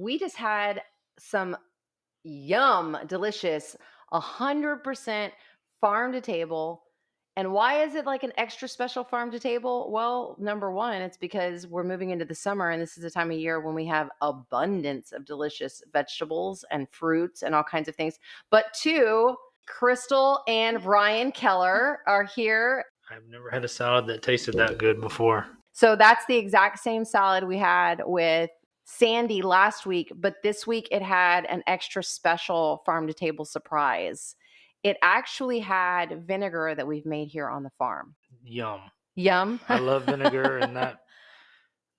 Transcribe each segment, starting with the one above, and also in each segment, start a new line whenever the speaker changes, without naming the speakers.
we just had some yum, delicious, a hundred percent farm to table. And why is it like an extra special farm to table? Well, number one, it's because we're moving into the summer and this is a time of year when we have abundance of delicious vegetables and fruits and all kinds of things. But two, Krystle and mm. Ryan Keller are here.
I've never had a salad that tasted that good before.
So that's the exact same salad we had with Sandy last week, but this week it had an extra special farm to table surprise. It actually had vinegar that we've made here on the farm.
Yum.
Yum.
I love vinegar and that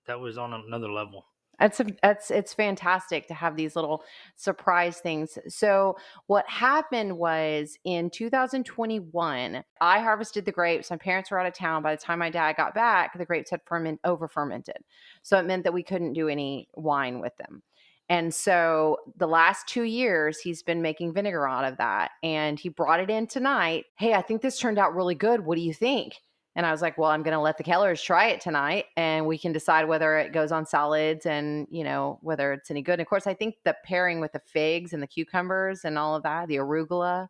that was on another level.
A, that's it's fantastic to have these little surprise things. So what happened was in 2021, I harvested the grapes. My parents were out of town. By the time my dad got back, the grapes had ferment over fermented. So it meant that we couldn't do any wine with them. And so the last two years, he's been making vinegar out of that. And he brought it in tonight. Hey, I think this turned out really good. What do you think? And I was like, well, I'm going to let the Kellers try it tonight and we can decide whether it goes on salads and, you know, whether it's any good. And of course, I think the pairing with the figs and the cucumbers and all of that, the arugula.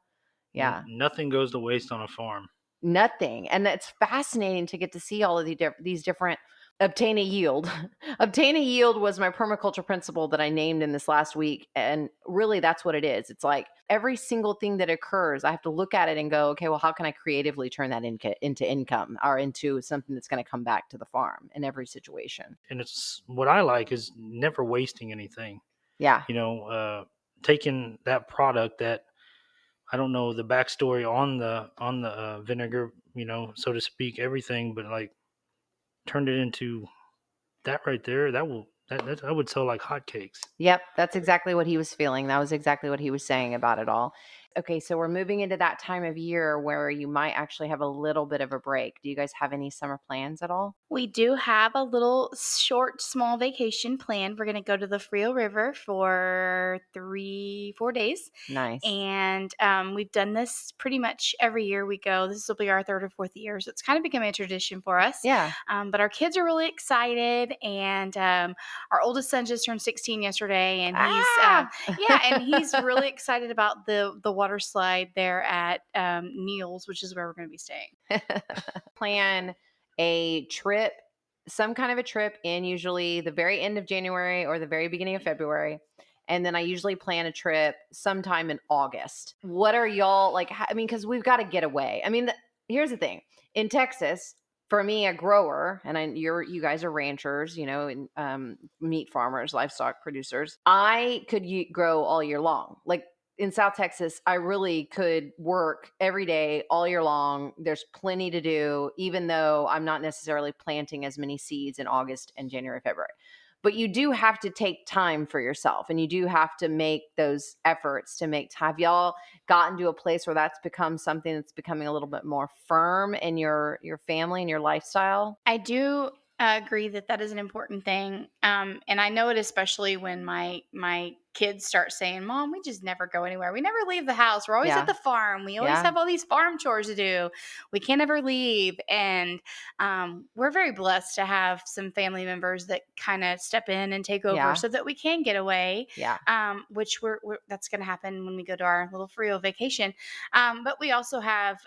Yeah.
Nothing goes to waste on a farm.
Nothing. And it's fascinating to get to see all of the these different obtain a yield. obtain a yield was my permaculture principle that I named in this last week. And really, that's what it is. It's like every single thing that occurs, I have to look at it and go, okay, well, how can I creatively turn that inca- into income or into something that's going to come back to the farm in every situation?
And it's what I like is never wasting anything.
Yeah.
You know, uh, taking that product that I don't know the backstory on the on the uh, vinegar, you know, so to speak, everything, but like turned it into that right there. That will that, that I would sell like hotcakes.
Yep, that's exactly what he was feeling. That was exactly what he was saying about it all. Okay, so we're moving into that time of year where you might actually have a little bit of a break. Do you guys have any summer plans at all?
We do have a little short, small vacation planned. We're going to go to the Frio River for three, four days.
Nice.
And um, we've done this pretty much every year we go. This will be our third or fourth year. So it's kind of become a tradition for us.
yeah.
Um, but our kids are really excited. And um, our oldest son just turned 16 yesterday. And he's,
Ah!
um, yeah, and he's really excited about the, the water slide there at um, which is where we're going to be staying.
plan a trip, some kind of a trip in usually the very end of January or the very beginning of February. And then I usually plan a trip sometime in August. What are y'all like? I mean, because we've got to get away. I mean, the, here's the thing in Texas, for me, a grower, and I, you're you guys are ranchers, you know, and um, meat farmers, livestock producers. I could grow all year long. Like in South Texas, I really could work every day all year long. There's plenty to do, even though I'm not necessarily planting as many seeds in August and January, February. But you do have to take time for yourself and you do have to make those efforts to make time. Have y'all gotten to a place where that's become something that's becoming a little bit more firm in your your family and your lifestyle?
I do uh, agree that that is an important thing, um, and I know it especially when my my kids start saying, "Mom, we just never go anywhere. We never leave the house. We're always
Yeah.
at the farm. We always
Yeah.
have all these farm chores to do. We can't ever leave." And um, we're very blessed to have some family members that kind of step in and take over
Yeah.
so that we can get away
Yeah.
um, which we're, we're that's going to happen when we go to our little Frio vacation. Um, but we also have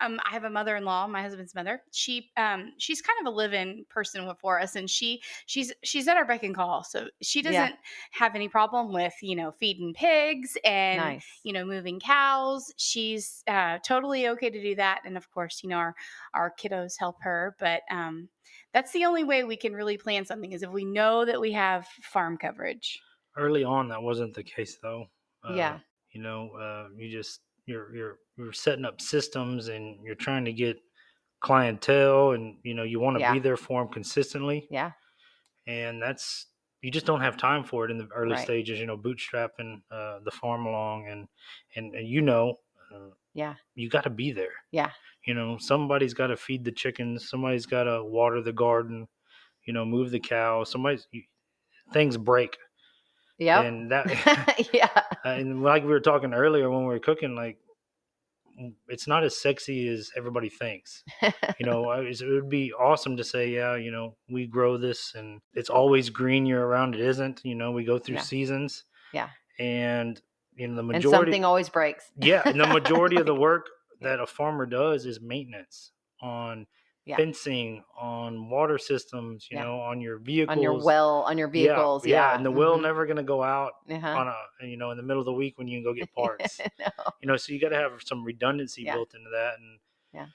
um, I have a mother-in-law, my husband's mother. She um, she's kind of a live-in person for us, and she she's she's at our beck and call, so she doesn't have any problem with you know feeding pigs and
Nice.
you know moving cows. She's uh, totally okay to do that, and of course, you know our our kiddos help her, but um, that's the only way we can really plan something is if we know that we have farm coverage.
Early on, that wasn't the case though.
Yeah.
You know, uh, you just you're you're you're setting up systems and you're trying to get clientele, and you know you want to
Yeah.
be there for them consistently,
Yeah.
and that's you just don't have time for it in the early
Right.
stages. You know, bootstrapping uh, the farm along, and and, and you know, uh,
Yeah.
you got to be there.
Yeah.
You know, somebody's got to feed the chickens. Somebody's got to water the garden. You know, move the cows. Somebody's you, things break,
yeah
and that
yeah.
and like we were talking earlier when we were cooking, like it's not as sexy as everybody thinks. You know, it would be awesome to say, yeah, you know, we grow this and it's always green year round. It isn't. You know, we go through
Yeah.
seasons.
Yeah.
And you know the
and
majority.
something always breaks.
yeah, and the majority of the work that a farmer does is maintenance on
Yeah.
fencing, on water systems. You
Yeah.
know, on your vehicles.
on your well, on your
Yeah,
vehicles. Yeah,
and the well
mhm,
never going to go out
uh-huh.
on a you know in the middle of the week when you can go get parts.
No.
you know, so you got to have some redundancy
Yeah.
built into that, and yeah.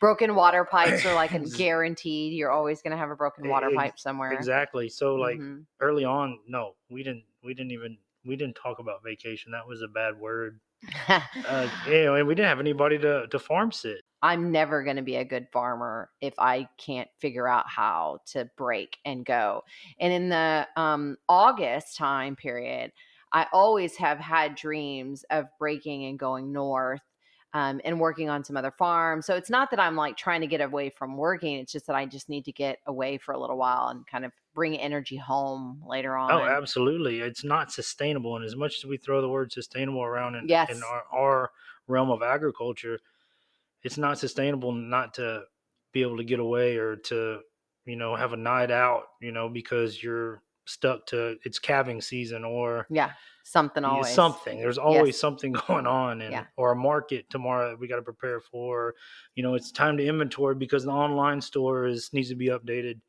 Broken water pipes are like guaranteed. You're always going to have a broken water
Ex-
pipe somewhere.
exactly. So like
Mhm.
early on, no, we didn't we didn't even we didn't talk about vacation. That was a bad word. Uh, know, and we didn't have anybody to to farm sit.
I'm never going to be a good farmer if I can't figure out how to break and go. And in the um, August time period, I always have had dreams of breaking and going north um, and working on some other farms. So it's not that I'm like trying to get away from working. It's just that I just need to get away for a little while and kind of bring energy home later oh, on.
Oh, absolutely. It's not sustainable. And as much as we throw the word sustainable around in,
Yes.
in our, our realm of agriculture, it's not sustainable not to be able to get away or to, you know, have a night out, you know, because you're stuck to it's calving season or
Yeah, something always.
something. There's always
Yes.
something going on and
Yeah.
or a market tomorrow that we got to prepare for. You know, it's time to inventory because the online store is needs to be updated,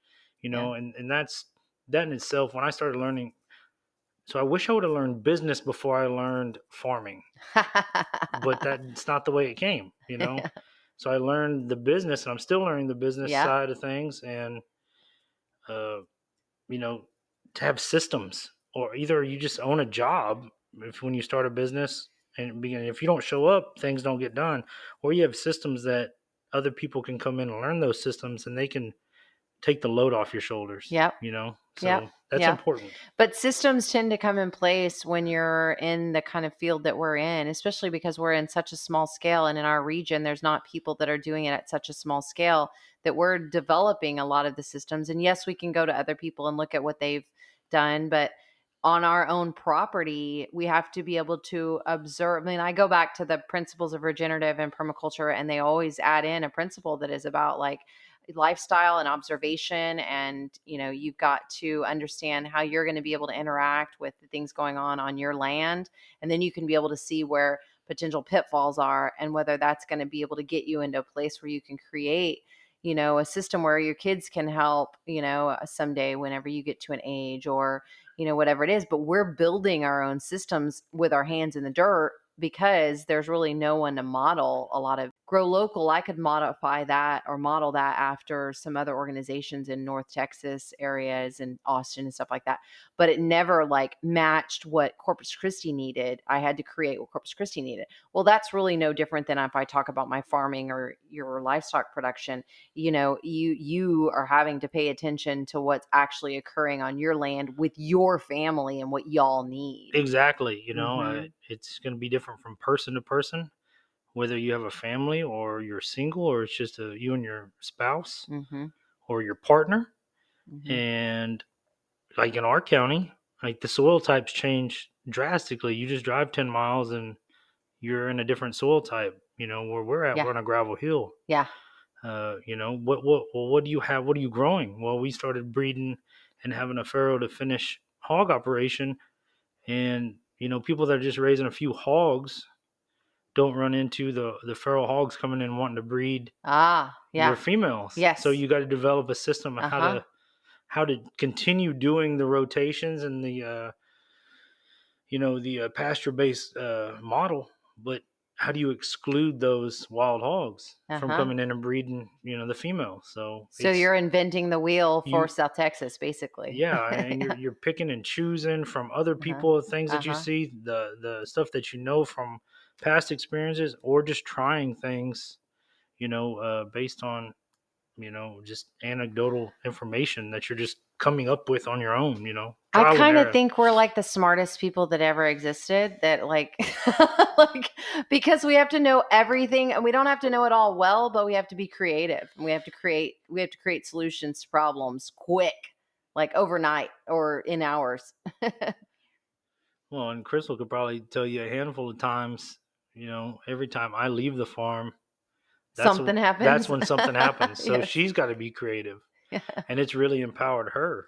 you
Yeah.
know, and and that's that in itself when I started learning so I wish I would have learned business before I learned farming, but that's not the way it came, you know. So I learned the business, and I'm still learning the business
Yeah.
side of things, and uh, you know, to have systems, or either you just own a job if when you start a business, and begin, if you don't show up, things don't get done, or you have systems that other people can come in and learn those systems, and they can take the load off your shoulders.
Yep.
You know, so
Yep.
that's
Yeah.
important.
But systems tend to come in place when you're in the kind of field that we're in, especially because we're in such a small scale. And in our region, there's not people that are doing it at such a small scale that we're developing a lot of the systems. And yes, we can go to other people and look at what they've done, but on our own property, we have to be able to observe. I mean, I go back to the principles of regenerative and permaculture, and they always add in a principle that is about like lifestyle and observation and you know you've got to understand how you're going to be able to interact with the things going on on your land and then you can be able to see where potential pitfalls are and whether that's going to be able to get you into a place where you can create you know a system where your kids can help you know uh, someday whenever you get to an age or you know whatever it is but we're building our own systems with our hands in the dirt because there's really no one to model a lot of grow local i could modify that or model that after some other organizations in north texas areas and austin and stuff like that but it never like matched what corpus christi needed i had to create what corpus christi needed well that's really no different than if i talk about my farming or your livestock production you know you you are having to pay attention to what's actually occurring on your land with your family and what y'all need
Exactly. You know, uh,
Mhm.
it's going to be different from person to person, whether you have a family or you're single or it's just a, you and your spouse
mm-hmm,
or your partner.
mm-hmm.
And like in our county, like the soil types change drastically. You just drive 10 miles and you're in a different soil type. You know, where we're at,
Yeah.
we're on a gravel hill.
yeah
Uh, you know, what, what, well, what do you have? What are you growing? Well, we started breeding and having a farrow to finish hog operation. And, you know, people that are just raising a few hogs don't run into the, the feral hogs coming in wanting to breed
ah yeah
your females. So you got to develop a system of how
Uh-huh.
to, how to continue doing the rotations and the, uh, you know, the uh, pasture based uh, model, but how do you exclude those wild hogs from
Uh-huh.
coming in and breeding, you know, the female So,
So you're inventing the wheel for
you-
South Texas, basically.
yeah, and you're, you're picking and choosing from other
Uh-huh.
people things that you
Uh-huh.
see, the the stuff that you know from past experiences, or just trying things, you know, uh, based on, you know, just anecdotal information that you're just coming up with on your own. You know,
I kind of think we're like the smartest people that ever existed. That like, like because we have to know everything, and we don't have to know it all well, but we have to be creative. and We have to create. We have to create solutions to problems quick, like overnight or in hours.
Well, and Krystle could probably tell you a handful of times, you know, every time I leave the farm, that's
Something
when,
happens.
That's when something happens. So
Yes.
she's got to be creative,
Yeah.
and it's really empowered her.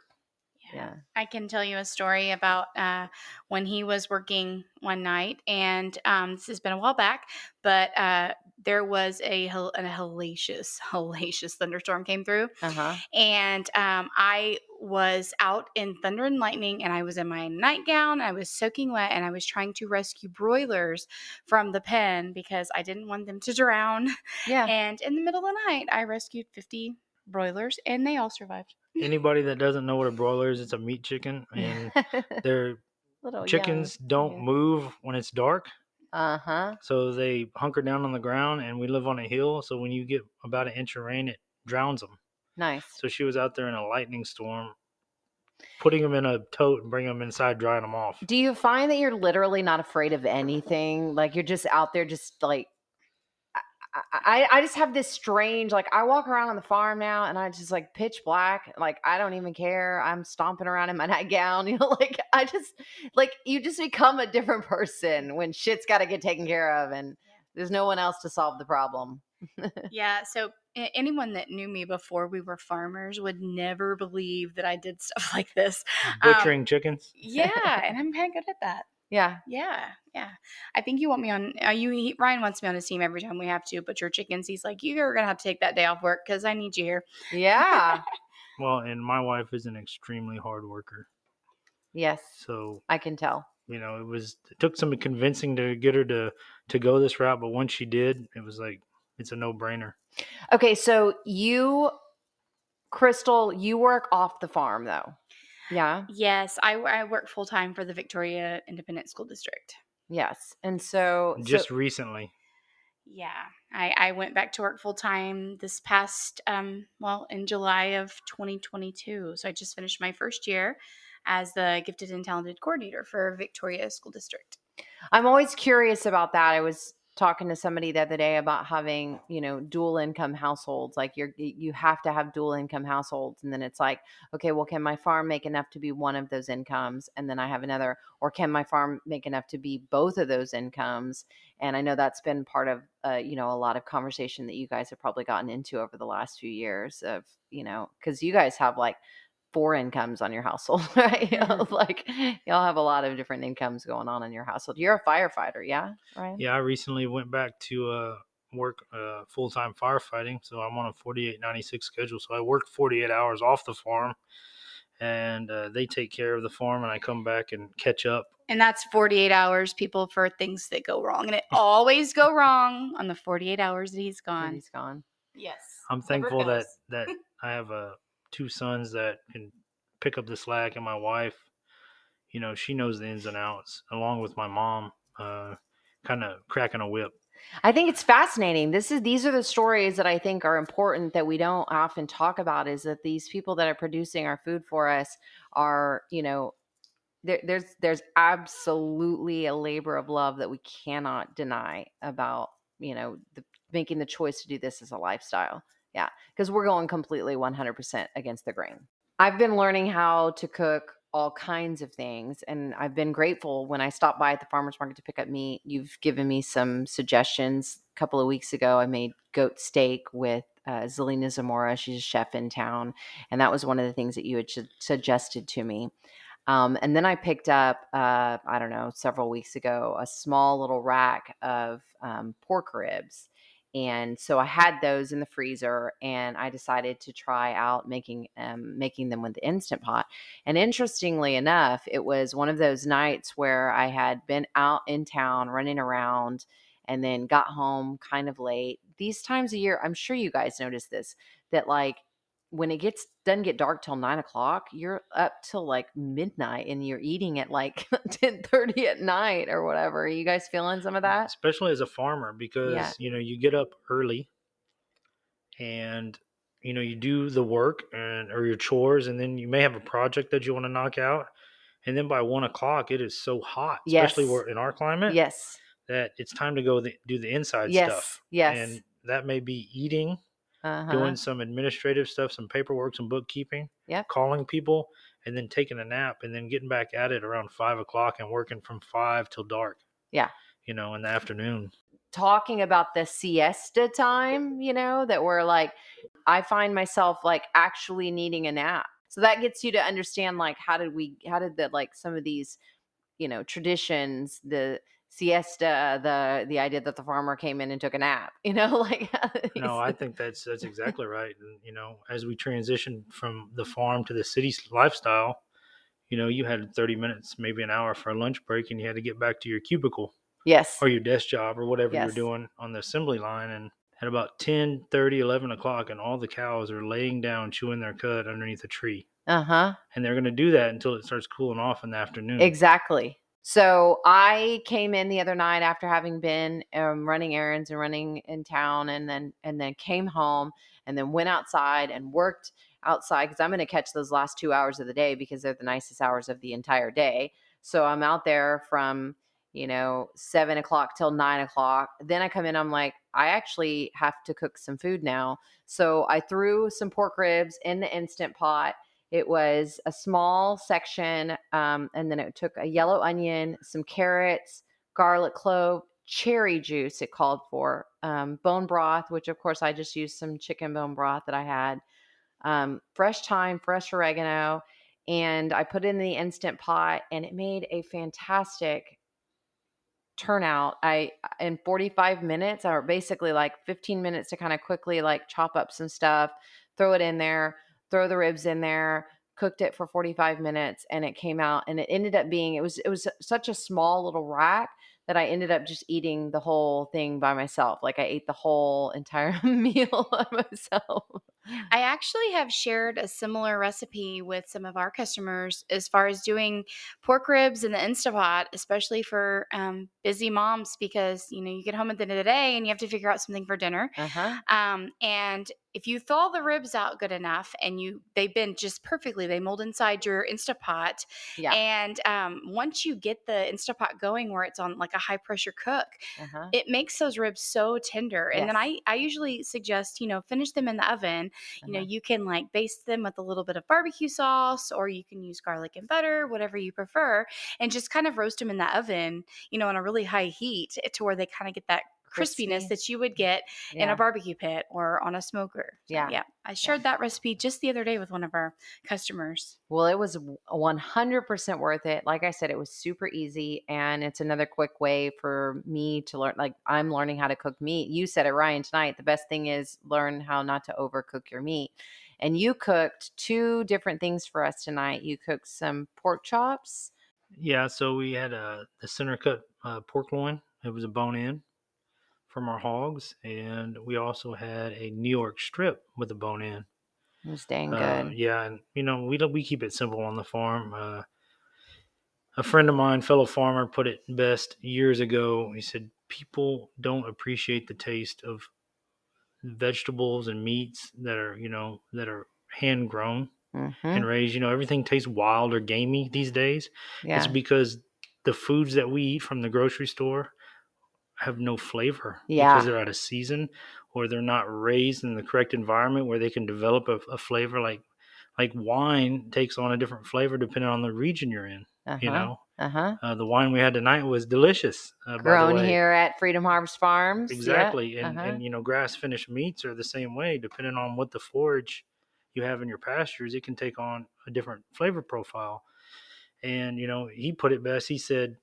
Yeah.
I can tell you a story about uh, when he was working one night, and um, this has been a while back, but uh, there was a, a hellacious, hellacious thunderstorm came through,
Uh huh.
and um, I was out in thunder and lightning, and I was in my nightgown. I was soaking wet, and I was trying to rescue broilers from the pen because I didn't want them to drown.
Yeah.
And in the middle of the night, I rescued 50 broilers, and they all survived.
Anybody that doesn't know what a broiler is, it's a meat chicken, and their
Little
chickens don't move when it's dark.
Uh huh.
So they hunker down on the ground, and we live on a hill. So when you get about an inch of rain, it drowns them.
Nice.
So she was out there in a lightning storm, putting them in a tote and bringing them inside, drying them off.
Do you find that you're literally not afraid of anything? Like you're just out there, just like I, I, I just have this strange like I walk around on the farm now and I just like pitch black. Like I don't even care. I'm stomping around in my nightgown. You know, like I just like you just become a different person when shit's got to get taken care of and there's no one else to solve the problem.
Yeah. So anyone that knew me before we were farmers would never believe that I did stuff like this. Um,
Butchering chickens.
Yeah, and I'm kind of good at that.
Yeah.
Yeah, yeah. I think you want me on. Uh, you he, Ryan wants me on his team every time we have to butcher chickens. He's like, you're gonna have to take that day off work because I need you here.
Yeah.
Well, and my wife is an extremely hard worker.
yes,
So,
I can tell.
you know, it was it took some convincing to get her to to go this route, but once she did, it was like it's a no-brainer.
Okay, so you Krystle, you work off the farm though. Yeah.
Yes, I, I work full time for the Victoria Independent School District.
Yes. And so
Just
so,
recently.
Yeah, I, I went back to work full time this past, um, well, in July of 2022. So I just finished my first year as the gifted and talented coordinator for Victoria School District.
I'm always curious about that. I was talking to somebody the other day about having, you know, dual income households. Like you're you have to have dual income households and then it's like, okay, well can my farm make enough to be one of those incomes and then I have another or can my farm make enough to be both of those incomes? And I know that's been part of uh, you know, a lot of conversation that you guys have probably gotten into over the last few years of, you know, cuz you guys have like four incomes on your household, right?
Mhm.
like y'all have a lot of different incomes going on in your household. You're a firefighter, yeah? Right?
Yeah, I recently went back to uh, work uh, full time firefighting, so I'm on a 48 96 schedule. So I work 48 hours off the farm, and uh, they take care of the farm, and I come back and catch up.
And that's 48 hours, people, for things that go wrong. And it always go wrong on the 48 hours that he's gone.
He's gone.
Yes.
I'm thankful that that I have uh, two sons that can pick up the slack, and my wife, you know, she knows the ins and outs, along with my mom, uh, kind of cracking a whip.
I think it's fascinating. This is these are the stories that I think are important that we don't often talk about is that these people that are producing our food for us are, you know, there, there's there's absolutely a labor of love that we cannot deny about, you know, the, making the choice to do this as a lifestyle. Yeah, because we're going completely 100% against the grain. I've been learning how to cook all kinds of things and I've been grateful when I stopped by at the farmers market to pick up meat. You've given me some suggestions. A couple of weeks ago, I made goat steak with uh, Zelina Zamora. She's a chef in town, and that was one of the things that you had su- suggested to me. Um, and then I picked up, uh, I don't know, several weeks ago, a small little rack of um, pork ribs. And so I had those in the freezer, and I decided to try out making um, making them with the instant pot. And interestingly enough, it was one of those nights where I had been out in town running around, and then got home kind of late. These times of year, I'm sure you guys notice this that like when it gets doesn't get dark till nine o'clock, you're up till like midnight and you're eating at like ten thirty at night or whatever. Are you guys feeling some of mm, that?
especially as a farmer because you know you get up early and you know you do the work and or your chores and then you may have a project that you want to knock out and then by one o'clock it is so hot especially in our climate
Yes.
that it's time to go the, do the inside
Yes.
stuff
Yes.
and that may be eating
uh-huh.
doing some administrative stuff some paperwork some bookkeeping
Yep.
calling people and then taking a nap and then getting back at it around five o'clock and working from five till dark
Yeah.
you know, in the afternoon.
talking about the siesta time, you know, that we're like, I find myself like actually needing a nap. So that gets you to understand like how did we, how did the like some of these, you know, traditions, the siesta, the the idea that the farmer came in and took a nap, you know, like
No, I think that's that's exactly right. And you know, as we transition from the farm to the city lifestyle, you know, you had 30 minutes, maybe an hour for a lunch break, and you had to get back to your cubicle
yes,
or your desk job or whatever
Yes.
you're doing on the assembly line. And at about 10, 30, 11 o'clock, and all the cows are laying down, chewing their cud underneath a tree.
uh huh.
And they're going to do that until it starts cooling off in the afternoon.
Exactly. So I came in the other night after having been um, running errands and running in town, and then and then came home and then went outside and worked outside because I'm going to catch those last two hours of the day because they're the nicest hours of the entire day. So I'm out there from you know seven o'clock till nine o'clock. Then I come in. I'm like, I actually have to cook some food now. So I threw some pork ribs in the instant pot it was a small section, um, and then it took a yellow onion, some carrots, garlic clove, cherry juice. It called for um, bone broth, which of course I just used some chicken bone broth that I had, um, fresh thyme, fresh oregano, and I put it in the instant pot, and it made a fantastic turnout. I in 45 minutes, or basically like 15 minutes to kind of quickly like chop up some stuff, throw it in there, throw the ribs in there, cooked it for 45 minutes and it came out and it ended up being it was it was such a small little rack that I ended up just eating the whole thing by myself. Like I ate the whole entire meal by myself.
I actually have shared a similar recipe with some of our customers as far as doing pork ribs in the Instapot, especially for um, busy moms because you know you get home at the end of the day and you have to figure out something for dinner.
Uh-huh.
Um, and if you thaw the ribs out good enough and you they've been just perfectly, they mold inside your Instapot.
Yeah.
And um, once you get the Instapot going where it's on like a high pressure cook,
Uh-huh.
it makes those ribs so tender. And then I I usually suggest you know finish them in the oven. You know
Uh-huh.
you can like baste them with a little bit of barbecue sauce, or you can use garlic and butter, whatever you prefer, and just kind of roast them in the oven. You know, on a really high heat eh, to where they kind of get that crispiness
Crispy.
that you would get in a barbecue pit or on a smoker. So,
Yeah.
yeah. I shared that recipe just the other day with one of our customers.
Well, it was 100% worth it. Like I said, it was super easy. And it's another quick way for me to learn. Like, I'm learning how to cook meat. You said it, Ryan, tonight. The best thing is learn how not to overcook your meat. And you cooked two different things for us tonight. You cooked some pork chops.
Yeah, so we had a the center cut uh, pork loin. It was a bone in from our hogs, and we also had a New York strip with a bone in.
It was dang good.
Uh, yeah, and you know we we keep it simple on the farm. Uh, a friend of mine, fellow farmer, put it best years ago. He said people don't appreciate the taste of vegetables and meats that are you know that are hand grown
Mhm.
and raised. You know everything tastes wild or gamey these days.
Yeah.
It's because the foods that we eat from the grocery store have no flavor
Yeah.
because they're out of season or they're not raised in the correct environment where they can develop a, a flavor like like wine takes on a different flavor depending on the region you're in
Uh-huh.
you know
Uh-huh.
uh, the wine we had tonight was delicious uh,
Grown here at Freedom Harvest Farms. Yeah.
exactly and,
Uh-huh.
and you know grass finished meats are the same way depending on what the forage you have in your pastures it can take on a different flavor profile and you know he put it best he said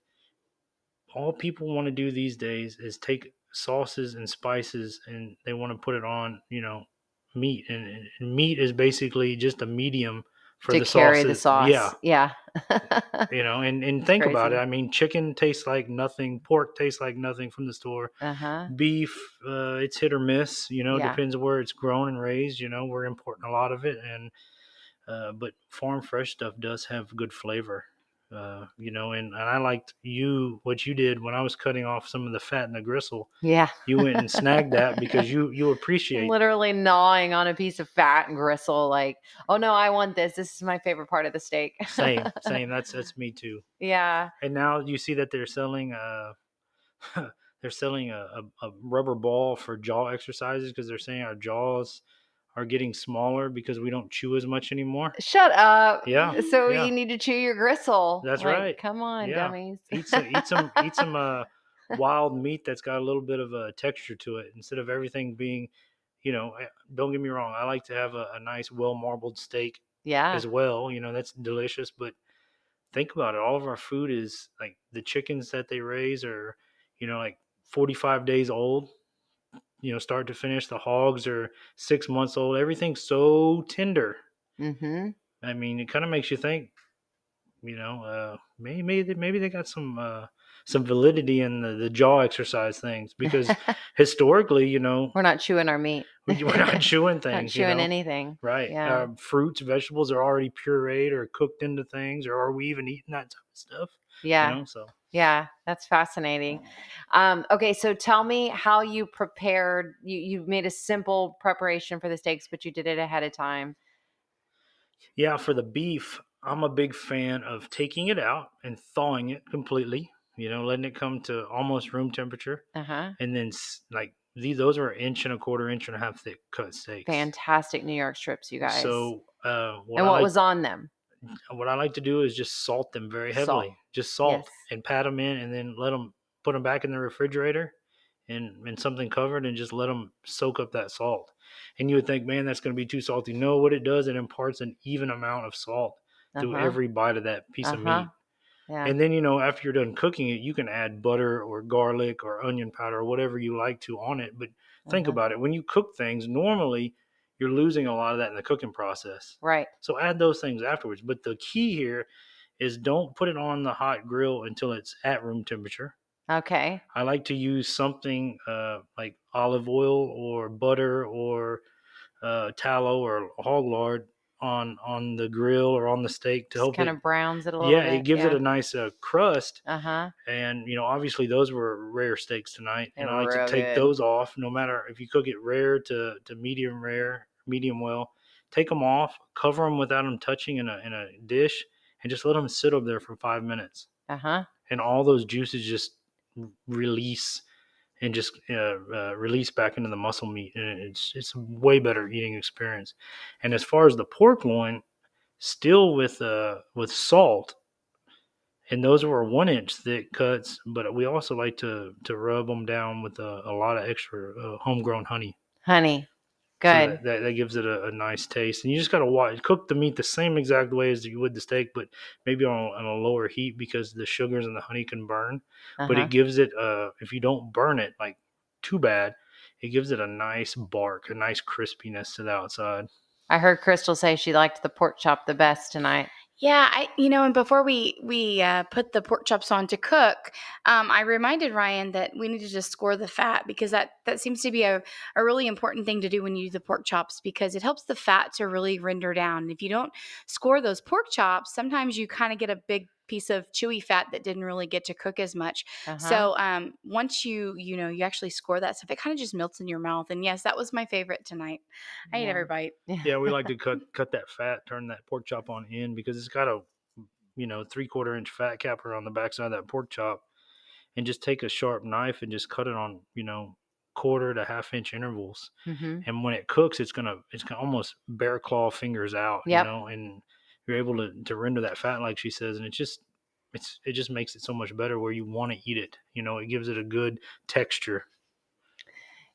all people want to do these days is take sauces and spices and they want to put it on you know meat and, and meat is basically just a medium for
to
the
carry the sauce.
yeah
Yeah.
you know and and think about it i mean chicken tastes like nothing pork tastes like nothing from the store
uh-huh.
beef uh it's hit or miss you know
Yeah.
depends where it's grown and raised you know we're importing a lot of it and uh but farm fresh stuff does have good flavor uh you know and, and i liked you what you did when i was cutting off some of the fat and the gristle.
Yeah.
you went and snagged that because you you appreciate
literally gnawing on a piece of fat and gristle like oh no i want this. This is my favorite part of the steak.
Same same. That's that's me too.
Yeah.
And now you see that they're selling uh they're selling a, a, a rubber ball for jaw exercises because they're saying our jaws are getting smaller because we don't chew as much anymore
shut up
Yeah,
so
yeah.
you need to chew your gristle
That's
Like,
right.
come on
Yeah.
dummies
eat some eat some eat some uh wild meat that's got a little bit of a texture to it instead of everything being, you know, don't get me wrong. I like to have a, a nice, well marbled steak
Yeah.
as well. You know, that's delicious. But think about it. All of our food is like the chickens that they raise are, you know, like 45 days old, you know, start to finish. The hogs are six months old. Everything's so tender.
Mm-hmm.
I mean, it kind of makes you think, you know, uh, maybe maybe they, maybe they got some uh, some validity in the, the jaw exercise things because historically, you know,
We're not chewing our meat.
we- we're not chewing
Not
things. you
chewing
know?
anything.
Right.
Yeah.
Uh, fruits, vegetables are already pureed or cooked into things, or are we even eating that type of stuff?
Yeah.
You know, so
Yeah, that's fascinating. Um, okay, so tell me how you prepared. You you made a simple preparation for the steaks, but you did it ahead of time.
yeah, for the beef, I'm a big fan of taking it out and thawing it completely. You know, letting it come to almost room temperature,
Uh huh.
and then like these, those are inch and a quarter, inch and a half thick cut steaks.
Fantastic New York strips, you guys.
So, uh, what
and what
like,
was on them?
What I like to do is just salt them very
Salt.
heavily, just salt
Yes.
and pat them in, and then let them put them back in the refrigerator and in something covered, and just let them soak up that salt. And you would think, man, that's going to be too salty. No, what it does, it imparts an even amount of salt to
Uh-huh.
every bite of that piece of
Uh-huh.
meat.
Yeah.
And then you know, after you're done cooking it, you can add butter or garlic or onion powder or whatever you like to on it. But think
Uh-huh.
about it: when you cook things, normally you're losing a lot of that in the cooking process.
Right.
So add those things afterwards. But the key here is don't put it on the hot grill until it's at room temperature.
Okay.
I like to use something uh, like olive oil or butter or uh, tallow or hog lard on on the grill or on the steak to
Just
help
kind
it.
of browns it a little
Yeah,
bit.
it gives it a nice uh, crust.
Uh huh.
And you know, obviously, those were rare steaks tonight,
They
and I like to take
good.
those off. No matter if you cook it rare to to medium rare, medium well, take them off, cover them without them touching in a in a dish, and just let them sit up there for five minutes,
Uh huh.
and all those juices just release and just uh, uh, release back into the muscle meat, and it's it's a way better eating experience. And as far as the pork loin, still with uh with salt and those were one inch thick cuts but we also like to to rub them down with a, a lot of extra uh, homegrown honey
Honey.
So
Good.
that, that, that gives it a, a nice taste and you just got to watch cook the meat the same exact way as you would the steak but maybe on, on a lower heat because the sugars and the honey can burn but
Uh-huh.
it gives it uh if you don't burn it like too bad it gives it a nice bark a nice crispiness to the outside
I heard Krystle say she liked the pork chop the best tonight.
Yeah, I you know, and before we we uh, put the pork chops on to cook, um, I reminded Ryan that we need to just score the fat because that that seems to be a, a really important thing to do when you do the pork chops because it helps the fat to really render down. If you don't score those pork chops, sometimes you kind of get a big piece of chewy fat that didn't really get to cook as much.
Uh-huh.
So um, once you you know you actually score that stuff, it kind of just melts in your mouth. And yes, that was my favorite tonight. I ate every bite.
yeah we like to cut cut that fat turn that pork chop on in because it's got a you know three quarter inch fat capper on the backside of that pork chop and just take a sharp knife and just cut it on you know quarter to half inch intervals
hmm
and when it cooks it's gonna it's gonna almost bear claw fingers out
Yep.
you know and you're able to to render that fat like she says and it just it's it just makes it so much better where you want to eat it you know it gives it a good texture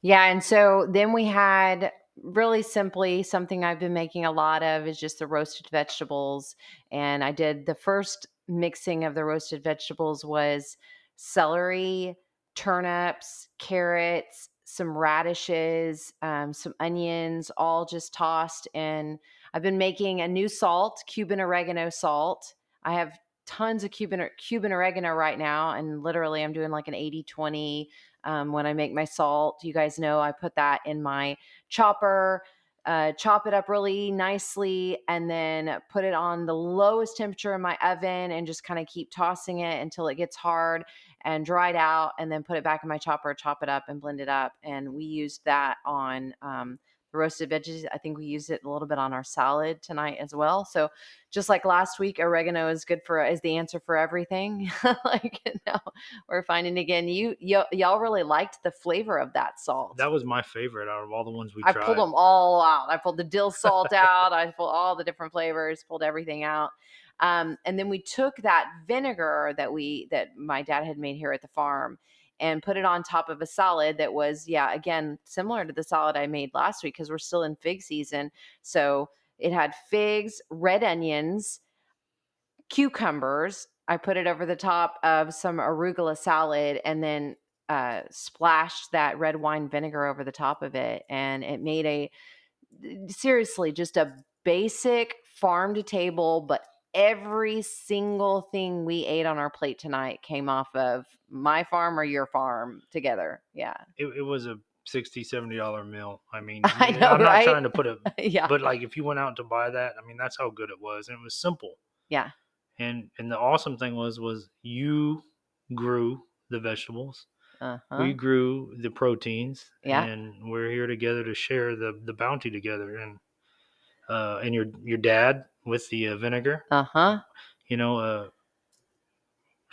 Yeah, and so then we had really simply something I've been making a lot of is just the roasted vegetables. And I did the first mixing of the roasted vegetables was celery, turnips, carrots, some radishes, um, some onions, all just tossed. And I've been making a new salt, Cuban oregano salt. I have tons of Cuban Cuban oregano right now, and literally I'm doing like an 80 20 um, when I make my salt. You guys know I put that in my chopper, uh, chop it up really nicely, and then put it on the lowest temperature in my oven and just kind of keep tossing it until it gets hard and dried out, and then put it back in my chopper, chop it up, and blend it up. And we used that on. Um, the roasted veggies. I think we used it a little bit on our salad tonight as well. So just like last week, oregano is good for is the answer for everything. like now we're finding again. You, y- y'all really liked the flavor of that salt.
that was my favorite out of all the ones we
I
tried
pulled them all out. I pulled the dill salt out. I pulled all the different flavors. Pulled everything out. Um, and then we took that vinegar that we that my dad had made here at the farm, and put it on top of a salad that was, yeah, again, similar to the salad I made last week because we're still in fig season. So it had figs, red onions, cucumbers. I put it over the top of some arugula salad and then uh, splashed that red wine vinegar over the top of it. And it made a seriously just a basic farm to table, but every single thing we ate on our plate tonight came off of my farm or your farm together. Yeah.
It, it was a 60 70 dollar meal i mean
I know,
i'm not
right?
trying to put a
yeah.
but like if you went out to buy that i mean that's how good it was and it was simple
Yeah.
and and the awesome thing was was you grew the vegetables
Uh-huh.
we grew the proteins
Yeah.
and we're here together to share the the bounty together and uh and your your dad with the uh, vinegar
Uh-huh.
you know uh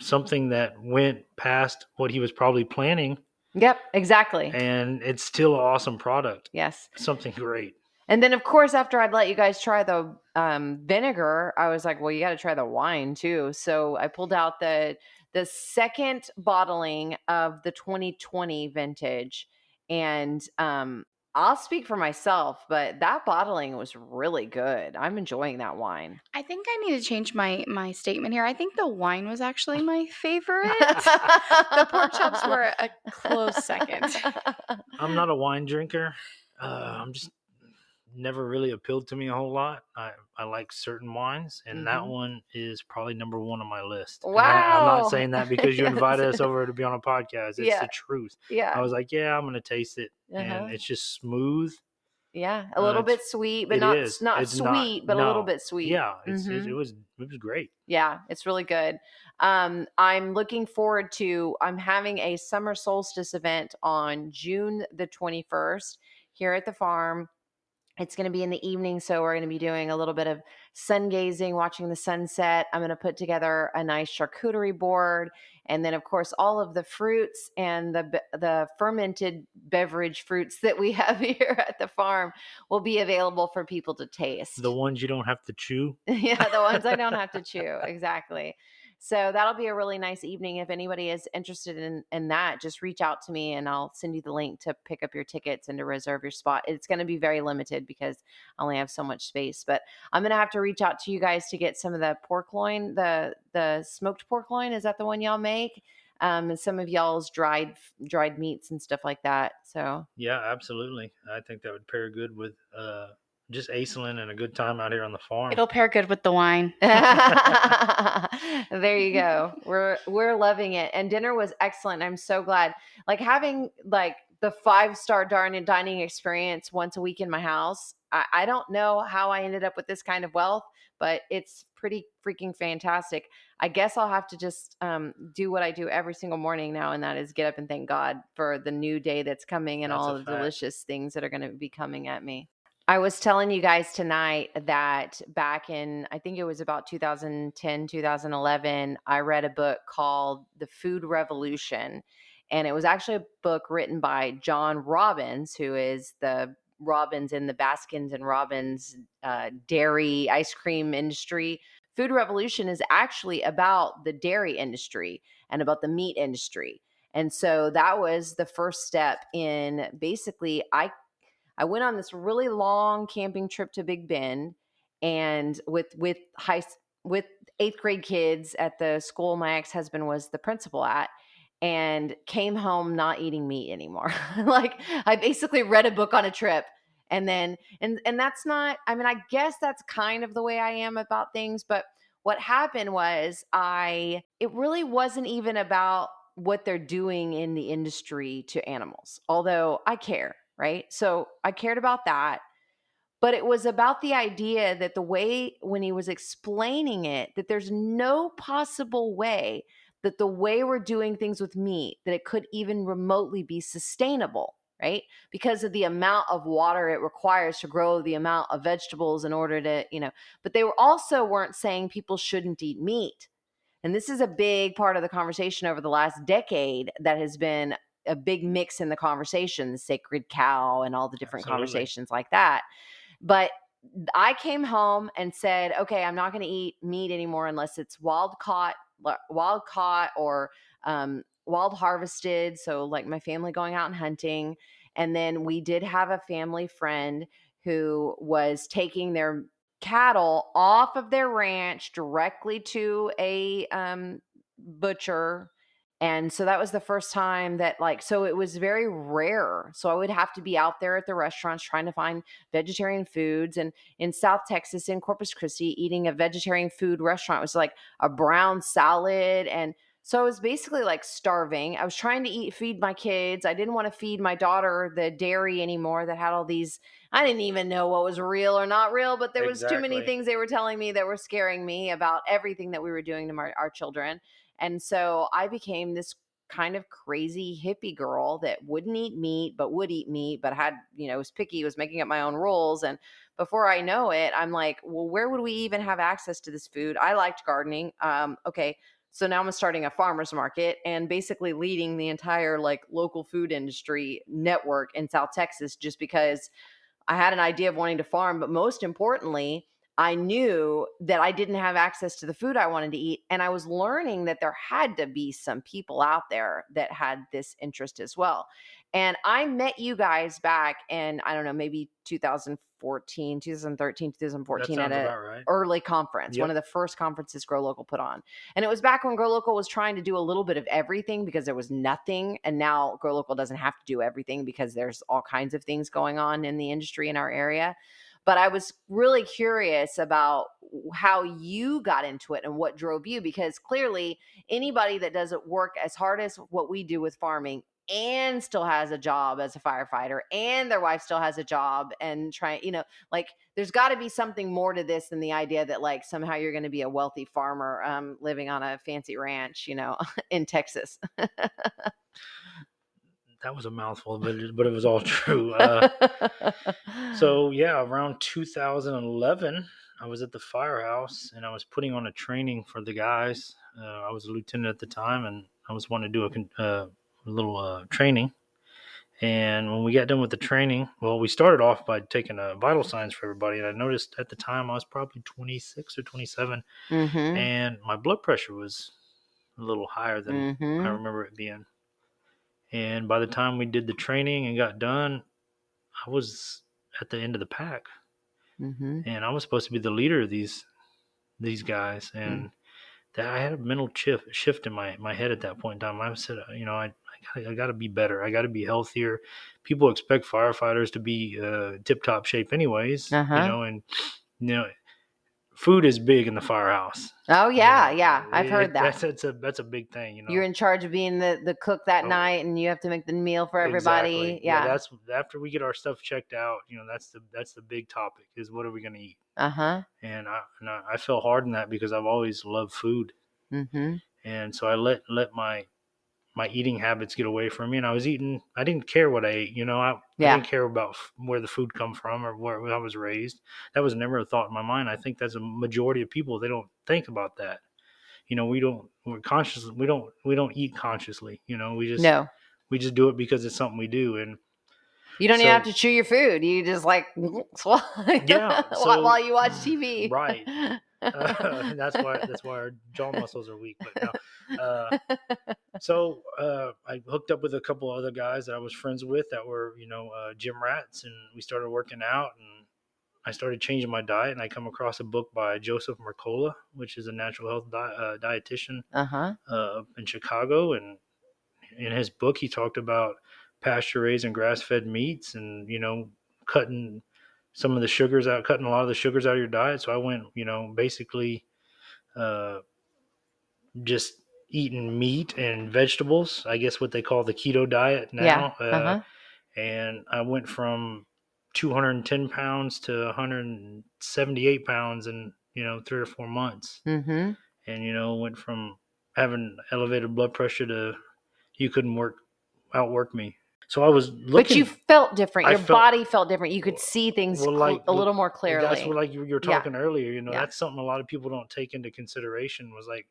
something that went past what he was probably planning
Yep, exactly.
and it's still an awesome product
yes.
something great
And then, of course, after I'd let you guys try the um, vinegar, I was like, "Well, you got to try the wine too." So I pulled out the the second bottling of the 2020 vintage, and um, I'll speak for myself, but that bottling was really good. I'm enjoying that wine.
I think I need to change my my statement here. I think the wine was actually my favorite. the pork chops were a close second.
i'm not a wine drinker uh i'm just never really appealed to me a whole lot i i like certain wines and that
Mhm.
one is probably number one on my list And I, i'm not saying that because you invited us over to be on a podcast it's
Yeah.
the truth
yeah,
i was like yeah i'm gonna taste it
Uh-huh.
and it's just smooth
yeah, a
uh,
little
it's-
bit sweet, but not
is.
not
It's not-
sweet, but a little bit sweet.
yeah it's, it, it was it was great
Yeah, it's really good. Um, I'm looking forward to. I'm having a summer solstice event on June the 21st here at the farm. It's going to be in the evening, so we're going to be doing a little bit of sun gazing, watching the sunset. I'm going to put together a nice charcuterie board, and then, of course, all of the fruits and the the fermented beverage fruits that we have here at the farm will be available for people to taste.
the ones you don't have to chew
yeah, the ones I don't have to chew. Exactly. So that'll be a really nice evening. If anybody is interested in in that, just reach out to me and I'll send you the link to pick up your tickets and to reserve your spot. It's going to be very limited because I only have so much space, but I'm going to have to reach out to you guys to get some of the pork loin, the the smoked pork loin. Is that the one y'all make? Um, and some of y'all's dried dried meats and stuff like that. So
yeah absolutely i think that would pair good with uh just Aislynn and a good time out here on the farm
It'll pair good with the wine.
there you go. We're we're loving it. And dinner was excellent. I'm so glad. Like having like the five star dining dining experience once a week in my house. I, I don't know how I ended up with this kind of wealth, but it's pretty freaking fantastic. I guess I'll have to just um, do what I do every single morning now, and that is get up and thank God for the new day that's coming and
That's
all the
fact.
delicious things that are going to be coming at me. I was telling you guys tonight that back in, I think it was about 2010, 2011, I read a book called The Food Revolution. And it was actually a book written by John Robbins, who is the Robbins in the Baskins and Robbins uh, dairy ice cream industry. Food Revolution is actually about the dairy industry and about the meat industry. And so that was the first step in basically, I I went on this really long camping trip to Big Bend, and with with high with eighth grade kids at the school my ex husband was the principal at, and came home not eating meat anymore. like I basically read a book on a trip, and then and and that's not. I mean, I guess that's kind of the way I am about things, but what happened was I it really wasn't even about what they're doing in the industry to animals, although I care, right? So I cared about that. But it was about the idea that the way, when he was explaining it, that there's no possible way that the way we're doing things with meat, that it could even remotely be sustainable, right? Because of the amount of water it requires to grow the amount of vegetables in order to, you know, but they were also weren't saying people shouldn't eat meat. And this is a big part of the conversation over the last decade that has been a big mix in the conversation, the sacred cow and all the different
Absolutely.
conversations like that. But I came home and said, okay, I'm not going to eat meat anymore unless it's wild caught, wild caught or um, wild harvested. So, like my family going out and hunting. And then we did have a family friend who was taking their cattle off of their ranch directly to a um, butcher and so that was the first time that like so it was very rare. So i would have to be out there at the restaurants trying to find vegetarian foods and in south texas in corpus christi eating a vegetarian food restaurant was like a brown salad and so i was basically like starving. I was trying to eat feed my kids. I didn't want to feed my daughter the dairy anymore that had all these i didn't even know what was real or not real but there was too many things they were telling me that were scaring me about everything that we were doing to my, our children and so I became this kind of crazy hippie girl that wouldn't eat meat, but would eat meat, but had, you know, was picky, was making up my own rules. And before I know it, I'm like, well, where would we even have access to this food? I liked gardening. Um, okay. So now I'm starting a farmer's market and basically leading the entire like local food industry network in South Texas just because I had an idea of wanting to farm, but most importantly, I knew that I didn't have access to the food I wanted to eat. And I was learning that there had to be some people out there that had this interest as well. And I met you guys back in, I don't know, maybe 2014, 2013, 2014 at a
about right.
early conference, one of the first conferences Grow Local put on. And it was back when Grow Local was trying to do a little bit of everything because there was nothing. And now Grow Local doesn't have to do everything because there's all kinds of things going on in the industry in our area. But I was really curious about how you got into it and what drove you because clearly anybody that doesn't work as hard as what we do with farming and still has a job as a firefighter and their wife still has a job and trying you know like there's got to be something more to this than the idea that like somehow you're going to be a wealthy farmer um, living on a fancy ranch you know in texas
That was a mouthful, but it, but it was all true. Uh, so yeah, around 2011, I was at the firehouse and I was putting on a training for the guys. Uh, I was a lieutenant at the time, and I was wanting to do a, uh, a little uh, training. And when we got done with the training, well, we started off by taking uh, vital signs for everybody. And I noticed at the time I was probably 26 or 27,
mm-hmm.
and my blood pressure was a little higher than I
Mm-hmm.
remember it being. And by the time we did the training and got done, I was at the end of the pack,
Mm-hmm.
and I was supposed to be the leader of these these guys. And that I had a mental shift shift in my my head at that point in time. I said, uh, you know, I I gotta, I got to be better. I got to be healthier. People expect firefighters to be uh, tip top shape, anyways.
Uh-huh.
You know, and you know, food is big in the firehouse.
Oh
you
yeah, yeah. I've
It-
heard that.
That's, that's a that's a big thing. You know,
You're in charge of being the the cook that
Oh.
night, and you have to make the meal for everybody.
Exactly.
Yeah.
that's after we get our stuff checked out. You know, that's the that's the big topic is what are we going to eat?
Uh huh.
And I and I, I fell hard in that because I've always loved food,
Mm-hmm.
and so I let let my my eating habits get away from me, and I was eating. I didn't care what I ate. You know, I,
Yeah.
I didn't care about where the food come from or where I was raised. That was never a thought in my mind. I think that's a majority of people. They don't think about that. You know, we don't. We're conscious. We don't. We don't eat consciously. You know, we just
No,
we just do it because it's something we do, and
you don't even have to chew your food. You just like swallow
Yeah,
while,
so-
while you watch TV.
Right. Uh, that's why that's why our jaw muscles are weak. But no. Uh, so uh, I hooked up with a couple other guys that I was friends with that were you know uh, gym rats, and we started working out, and I started changing my diet, and I come across a book by Joseph Mercola, which is a natural health di- uh, dietitian
uh huh.
uh, in Chicago, and in his book he talked about pasture raised and grass fed meats, and you know cutting some of the sugars out, cutting a lot of the sugars out of your diet. So I went, you know, basically uh, just eating meat and vegetables. I guess what they call the keto diet now. Yeah.
Uh huh.
And I went from 210 pounds to 178 pounds in you know three or four months
Mm-hmm.
and you know went from having elevated blood pressure to you couldn't work outwork me so i was looking
But you felt different.
I
Your
felt-
body felt different. You could see things
Well, like,
a little more clearly.
that's what like you were
Yeah.
talking earlier you know
Yeah.
that's something a lot of people don't take into consideration was like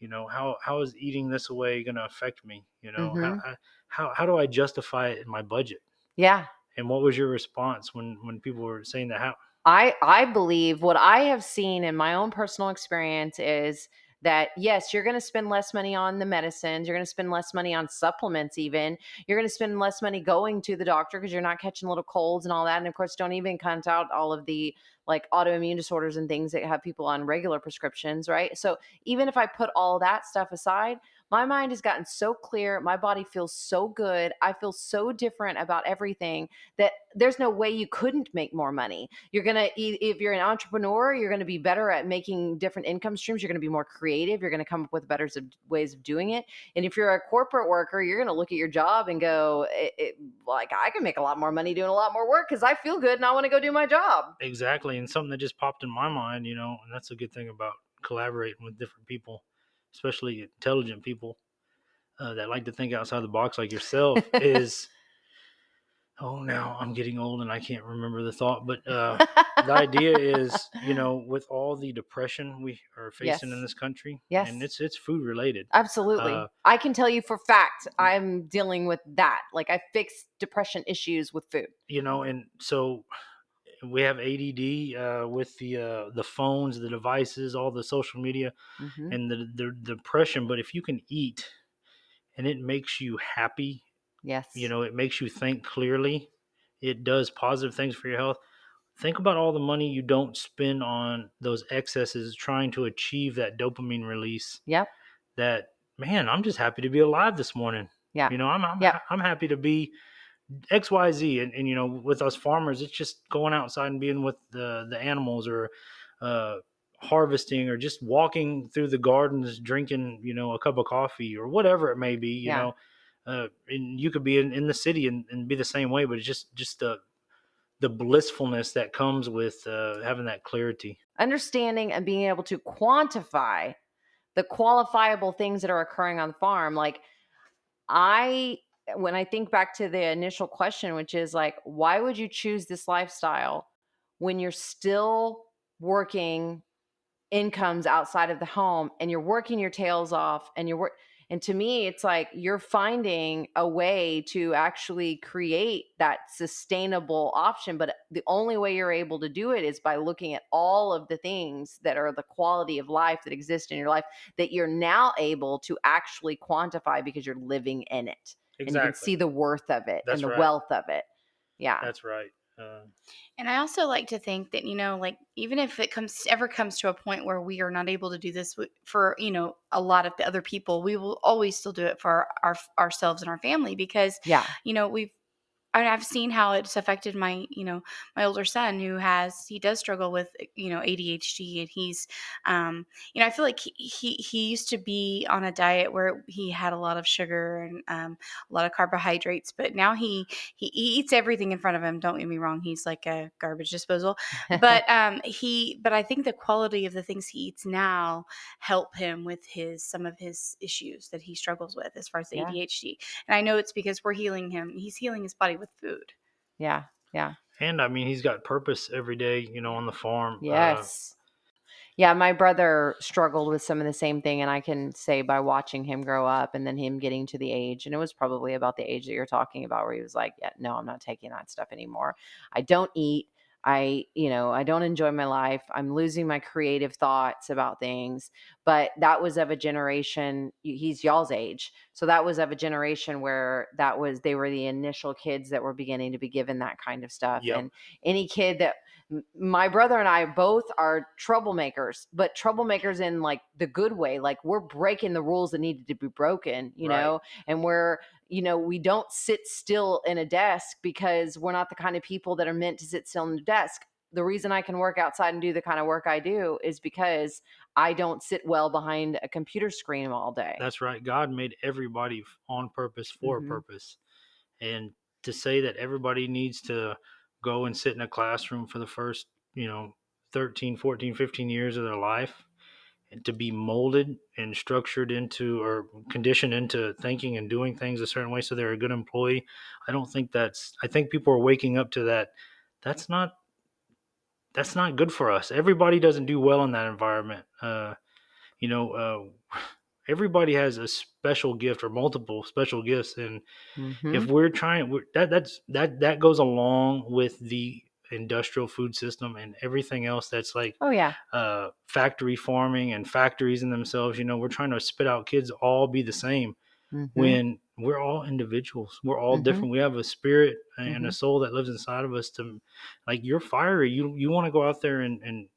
you know how how is eating this away going to affect me you know
Mhm.
how, how how do i justify it in my budget
yeah.
and what was your response when when people were saying that how
I I believe what I have seen in my own personal experience is that yes, you're going to spend less money on the medicines, you're going to spend less money on supplements, even you're going to spend less money going to the doctor because you're not catching little colds and all that. And of course, don't even count out all of the like autoimmune disorders and things that have people on regular prescriptions, right? So even if I put all that stuff aside, my mind has gotten so clear. My body feels so good. I feel so different about everything that there's no way you couldn't make more money. You're going to, if you're an entrepreneur, you're going to be better at making different income streams. You're going to be more creative. You're going to come up with better ways of doing it. And if you're a corporate worker, you're going to look at your job and go, it, it, like, I can make a lot more money doing a lot more work because I feel good and I want to go do my job.
Exactly. And something that just popped in my mind, you know, and that's a good thing about collaborating with different people especially intelligent people uh, that like to think outside the box like yourself is oh now i'm getting old and i can't remember the thought. But uh, the idea is you know with all the depression we are facing yes. in this country
yes.
and it's it's food related
absolutely. uh, i can tell you for fact i'm dealing with that. Like i fix depression issues with food.
You know and so we have ADD uh, with the uh, the phones, the devices, all the social media, mm-hmm. and the, the, the depression. But if you can eat, and it makes you happy,
yes,
you know, it makes you think clearly. It does positive things for your health. Think about all the money you don't spend on those excesses trying to achieve that dopamine release.
Yep.
That man, I'm just happy to be alive this morning.
Yeah.
You know, I'm I'm, yep. I'm happy to be XYZ and, and you know with us farmers it's just going outside and being with the the animals or uh, harvesting or just walking through the gardens drinking you know a cup of coffee or whatever it may be you yeah. know uh, and you could be in, in the city and, and be the same way but it's just just the the blissfulness that comes with uh, having that clarity
understanding and being able to quantify the qualifiable things that are occurring on the farm like i when I think back to the initial question, which is like, why would you choose this lifestyle when you're still working incomes outside of the home and you're working your tails off and you're work and to me it's like you're finding a way to actually create that sustainable option but the only way you're able to do it is by looking at all of the things that are the quality of life that exist in your life that you're now able to actually quantify because you're living in it Exactly. And you can see the worth of it That's and the right. wealth of it. Yeah.
That's right. Uh,
and I also like to think that you know, like even if it comes ever comes to a point where we are not able to do this for you know a lot of the other people, we will always still do it for our, our ourselves and our family because
yeah,
you know we've I mean, I've seen how it's affected my, you know, my older son who has he does struggle with, you know, ADHD, and he's, um, you know, I feel like he he, he used to be on a diet where he had a lot of sugar and um, a lot of carbohydrates, but now he he eats everything in front of him. Don't get me wrong, he's like a garbage disposal, but um, he, but I think the quality of the things he eats now help him with his some of his issues that he struggles with as far as the yeah. ADHD, and I know it's because we're healing him. He's healing his body with food.
Yeah, yeah.
And I mean, he's got purpose every day, you know, on the farm. Uh,
yes. Uh, yeah, my brother struggled with some of the same thing, and I can say by watching him grow up and then him getting to the age, and it was probably about the age that you're talking about, where he was like, "Yeah, no, I'm not taking that stuff anymore. I don't eat. I, you know, I don't enjoy my life. I'm losing my creative thoughts about things. But that was of a generation, he's y'all's age. So that was of a generation where that was, they were the initial kids that were beginning to be given that kind of stuff. Yep. And any kid that, my brother and I both are troublemakers, but troublemakers in like the good way. Like we're breaking the rules that needed to be broken, you right. know, and we're you know, we don't sit still in a desk because we're not the kind of people that are meant to sit still in a desk. The reason I can work outside and do the kind of work I do is because I don't sit well behind a computer screen all day.
That's right. God made everybody on purpose for mm-hmm. a purpose. And to say that everybody needs to go and sit in a classroom for the first, you know, 13, 14, 15 years of their life to be molded and structured into or conditioned into thinking and doing things a certain way so they're a good employee. I don't think that's i think people are waking up to that. That's not that's not good for us. Everybody doesn't do well in that environment. Uh, you know uh, everybody has a special gift or multiple special gifts. And mm-hmm. if we're trying we're, that that's that that goes along with the industrial food system and everything else that's like
Oh yeah.
uh, factory farming and factories in themselves. You know, we're trying to spit out kids all be the same
Mhm.
when we're all individuals. We're all
Mhm.
different. We have a spirit and a
Mhm.
soul that lives inside of us. To like, you're fiery. You you want to go out there and and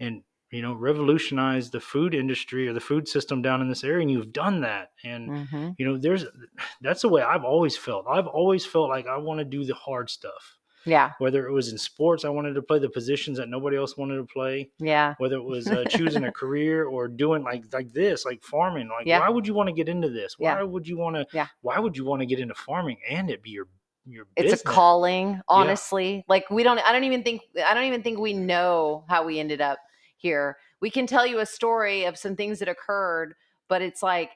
and you know revolutionize the food industry or the food system down in this area, and you've done that. And
Mhm.
you know, there's that's the way I've always felt. I've always felt like I want to do the hard stuff.
Yeah.
Whether it was in sports, I wanted to play the positions that nobody else wanted to play
Yeah.
whether it was uh, choosing a career or doing like like this like farming like
Yeah.
why would you want to get into this why
Yeah.
would you want to
Yeah.
why would you want to get into farming and it be your your
It's
business?
a calling, honestly. Like we don't I don't even think I don't even think we know how we ended up here. We can tell you a story of some things that occurred, but it's like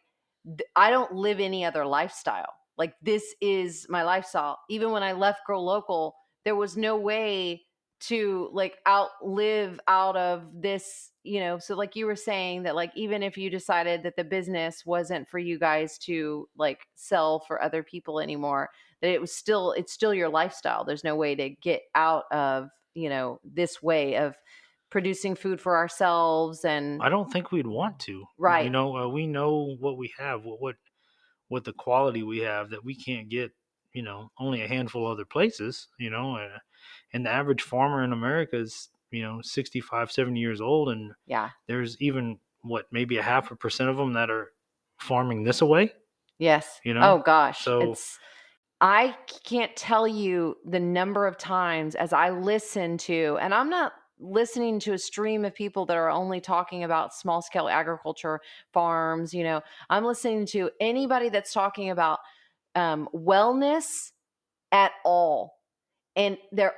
I don't live any other lifestyle. Like this is my lifestyle. Even when I left Grow Local, there was no way to like outlive out of this, you know. So like you were saying that like even if you decided that the business wasn't for you guys to like sell for other people anymore, that it was still it's still your lifestyle. There's no way to get out of, you know, this way of producing food for ourselves and
i don't think we'd want to
Right.
you know uh, we know what we have what what what the quality we have that we can't get you know only a handful of other places you know uh, and the average farmer in america is you know 65 70 years old and
yeah.
there's even what maybe a half a percent of them that are farming this away
Yes.
You know?
Oh gosh.
So-
it's I can't tell you the number of times as I listen to and I'm not listening to a stream of people that are only talking about small scale agriculture farms, you know. I'm listening to anybody that's talking about um, wellness at all. And they're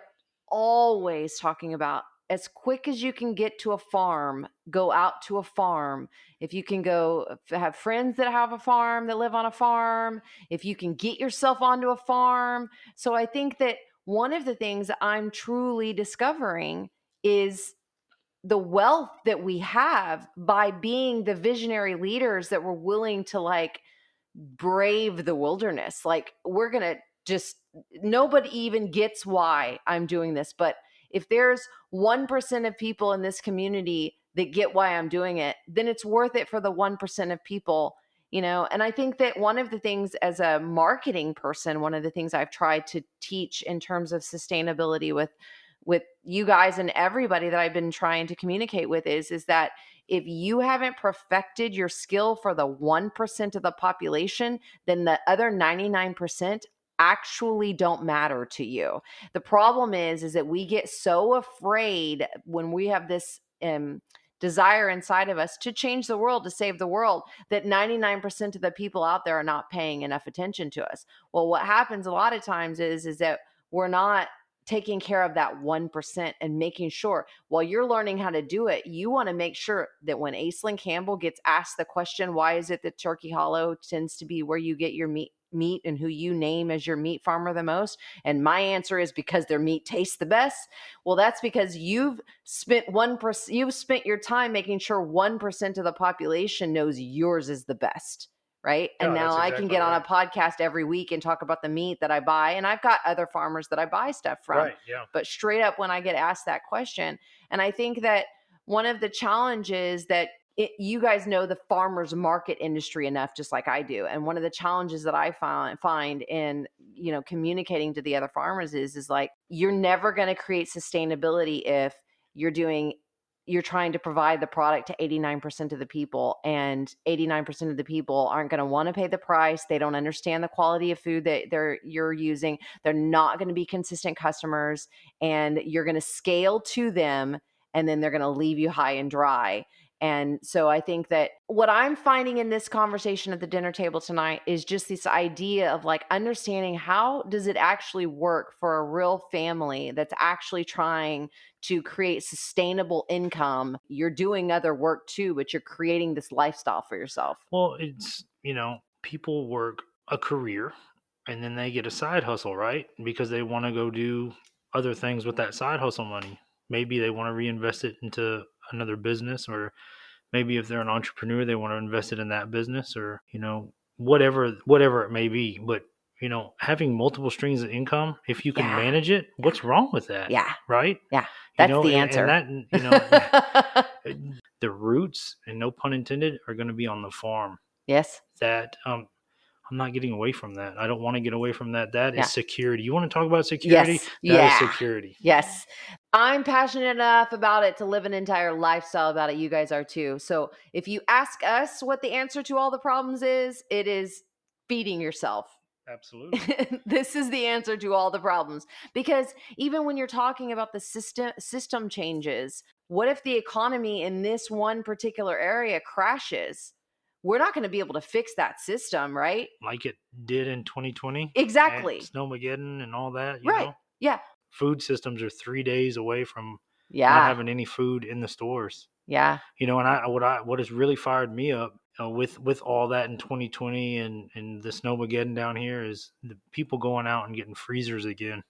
always talking about as quick as you can get to a farm, go out to a farm. If you can go have friends that have a farm that live on a farm, if you can get yourself onto a farm. So I think that one of the things I'm truly discovering is the wealth that we have by being the visionary leaders that were willing to like brave the wilderness. Like we're going to just nobody even gets why I'm doing this, but if there's 1% of people in this community that get why I'm doing it, then it's worth it for the 1% of people, you know. And I think that one of the things as a marketing person, one of the things I've tried to teach in terms of sustainability with with you guys and everybody that I've been trying to communicate with is is that if you haven't perfected your skill for the 1% of the population, then the other 99% actually don't matter to you. The problem is is that we get so afraid when we have this um desire inside of us to change the world to save the world that 99% of the people out there are not paying enough attention to us. Well, what happens a lot of times is is that we're not taking care of that 1% and making sure while you're learning how to do it, you want to make sure that when Aislynn Campbell gets asked the question, why is it that Turkey Hollow tends to be where you get your meat meat and who you name as your meat farmer the most? And my answer is because their meat tastes the best. Well, that's because you've spent 1% you've spent your time making sure 1% of the population knows yours is the best right? and now
that's
I can
exactly
get on a podcast every week and talk about the meat that I buy. And I've got other farmers that I buy stuff from.
right yeah
But straight up, when I get asked that question, and I think that one of the challenges that it, you guys know the farmers market industry enough, just like I do. And one of the challenges that I find find in you know communicating to the other farmers is is like you're never going to create sustainability if you're doing you're trying to provide the product to 89% of the people and 89% of the people aren't going to want to pay the price they don't understand the quality of food that they're you're using they're not going to be consistent customers and you're going to scale to them and then they're going to leave you high and dry and so I think that what I'm finding in this conversation at the dinner table tonight is just this idea of like understanding how does it actually work for a real family that's actually trying to create sustainable income. You're doing other work too, but you're creating this lifestyle for yourself.
Well, it's, you know, people work a career and then they get a side hustle, right? Because they want to go do other things with that side hustle money. Maybe they want to reinvest it into another business or maybe if they're an entrepreneur they want to invest it in that business or, you know, whatever whatever it may be, but you know, having multiple streams of income, if you can
Yeah.
manage it, what's wrong with that?
Yeah.
Right?
Yeah.
You
That's
know,
the
and-
answer.
And that, you know, the roots, and no pun intended, are going to be on the farm.
yes.
That um, I'm not getting away from that. I don't want to get away from that. That is
Yeah.
security. You want to talk about security?
Yes.
That is
Yeah.
security.
Yes. I'm passionate enough about it to live an entire lifestyle about it. You guys are too. So if you ask us what the answer to all the problems is, it is feeding yourself.
Absolutely.
this is the answer to all the problems because even when you're talking about the system system changes what if the economy in this one particular area crashes we're not going to be able to fix that system right
like it did in 2020.
exactly
And Snowmageddon and all that. You
Right.
Know?
Yeah.
Food systems are three days away from not having any food in the stores.
yeah
You know, and I what I what has really fired me up uh, with with all that in 2020 and and the snowmageddon down here is the people going out and getting freezers again.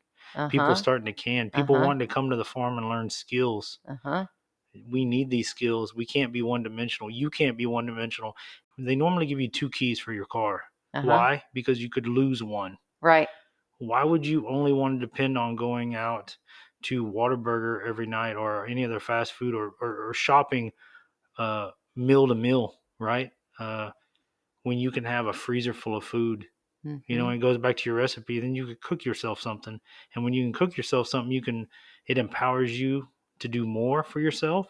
People
uh-huh,
starting to can. People
Uh-huh.
wanting to come to the farm and learn skills.
uh-huh.
We need these skills. We can't be one dimensional. You can't be one dimensional. They normally give you two keys for your car.
uh-huh.
Why? Because you could lose one.
right
Why would you only want to depend on going out to Whataburger every night or any other fast food or, or, or shopping uh, meal to meal, right? Uh, when you can have a freezer full of food, you know, and it goes back to your recipe, then you could cook yourself something. And when you can cook yourself something, you can, it empowers you to do more for yourself.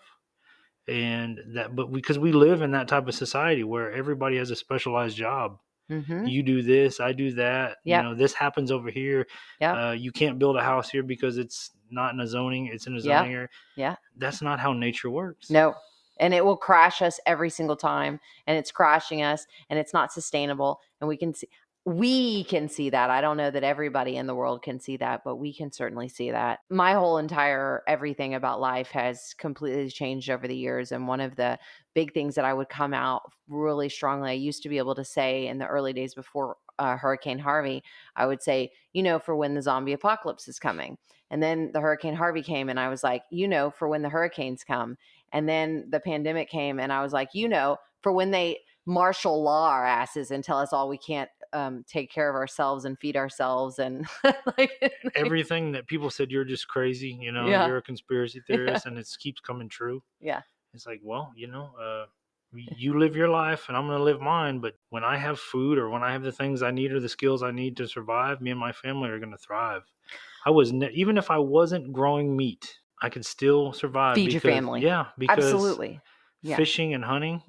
And that, but because we live in that type of society where everybody has a specialized job,
Mhm.
you do this, I do that.
Yep.
You know, this happens over here.
Yep.
Uh, you can't build a house here because it's not in a zoning. It's in a
Yep.
zoning area.
Yeah.
That's not how nature works.
No. And it will crash us every single time. And it's crashing us and it's not sustainable. And we can see we can see that. I don't know that everybody in the world can see that, but we can certainly see that. My whole entire everything about life has completely changed over the years. And one of the big things that I would come out really strongly, I used to be able to say in the early days before uh, Hurricane Harvey, I would say, you know, for when the zombie apocalypse is coming. And then the Hurricane Harvey came, and I was like, you know, for when the hurricanes come. And then the pandemic came, and I was like, you know, for when they martial law our asses and tell us all we can't um, take care of ourselves and feed ourselves and like
Everything that people said you're just crazy, you know,
Yeah.
you're a conspiracy
Yeah.
theorist, and it keeps coming true.
Yeah.
It's like, well, you know, uh, you live your life, and I'm going to live mine. But when I have food, or when I have the things I need, or the skills I need to survive, me and my family are going to thrive. I was ne- even if I wasn't growing meat, I could still survive.
Feed your family.
Yeah, because
absolutely. Yeah.
fishing and hunting.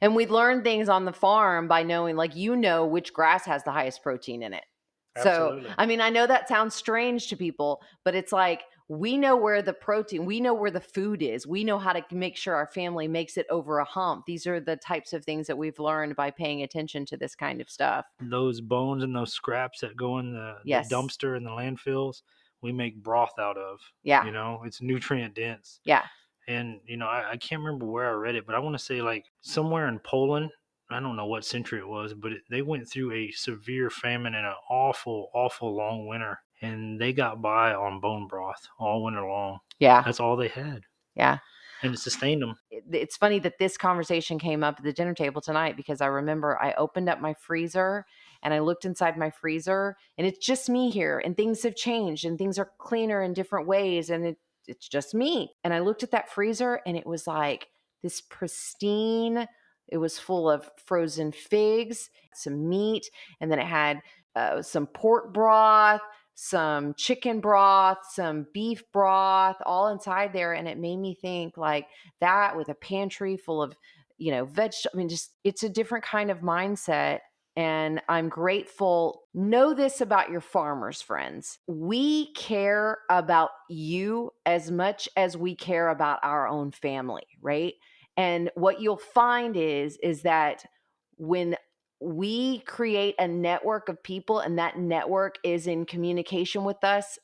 And we learn things on the farm by knowing, like, you know, which grass has the highest protein in it.
Absolutely.
So, I mean, I know that sounds strange to people, but it's like we know where the protein, we know where the food is. We know how to make sure our family makes it over a hump. These are the types of things that we've learned by paying attention to this kind of stuff.
those bones and those scraps that go in the,
Yes.
the dumpster and the landfills, we make broth out of.
Yeah.
You know, it's nutrient dense.
Yeah.
And, you know, I, I can't remember where I read it, but I want to say like somewhere in Poland, I don't know what century it was, but it, they went through a severe famine and an awful, awful long winter. And they got by on bone broth all winter long.
Yeah.
That's all they had.
Yeah.
And it sustained them.
it- it's funny that this conversation came up at the dinner table tonight because I remember I opened up my freezer and I looked inside my freezer and it's just me here and things have changed and things are cleaner in different ways and it, it's just me. And I looked at that freezer and it was like this pristine, it was full of frozen figs, some meat, and then it had uh, some pork broth, some chicken broth, some beef broth, all inside there. And it made me think like that with a pantry full of, you know, veg. I mean, just it's a different kind of mindset. And I'm grateful. Know this about your farmers, friends. We care about you as much as we care about our own family, right? And what you'll find is is that when we create a network of people and that network is in communication with us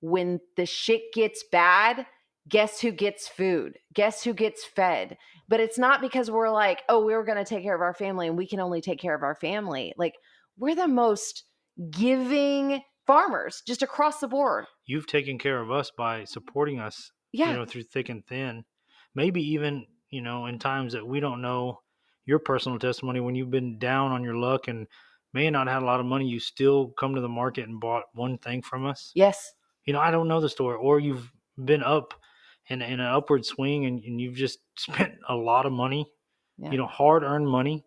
when the shit gets bad guess who gets food guess who gets fed but it's not because we're like oh we're going to take care of our family and we can only take care of our family like we're the most giving farmers just across the board
You've taken care of us by supporting us
yeah
you know, through thick and thin. Maybe even, you know, in times that we don't know your personal testimony when you've been down on your luck and may have not had a lot of money, you still come to the market and bought one thing from us.
Yes.
You know, I don't know the story, or you've been up in, in an upward swing and, and you've just spent a lot of money,
Yeah.
you know, hard earned money,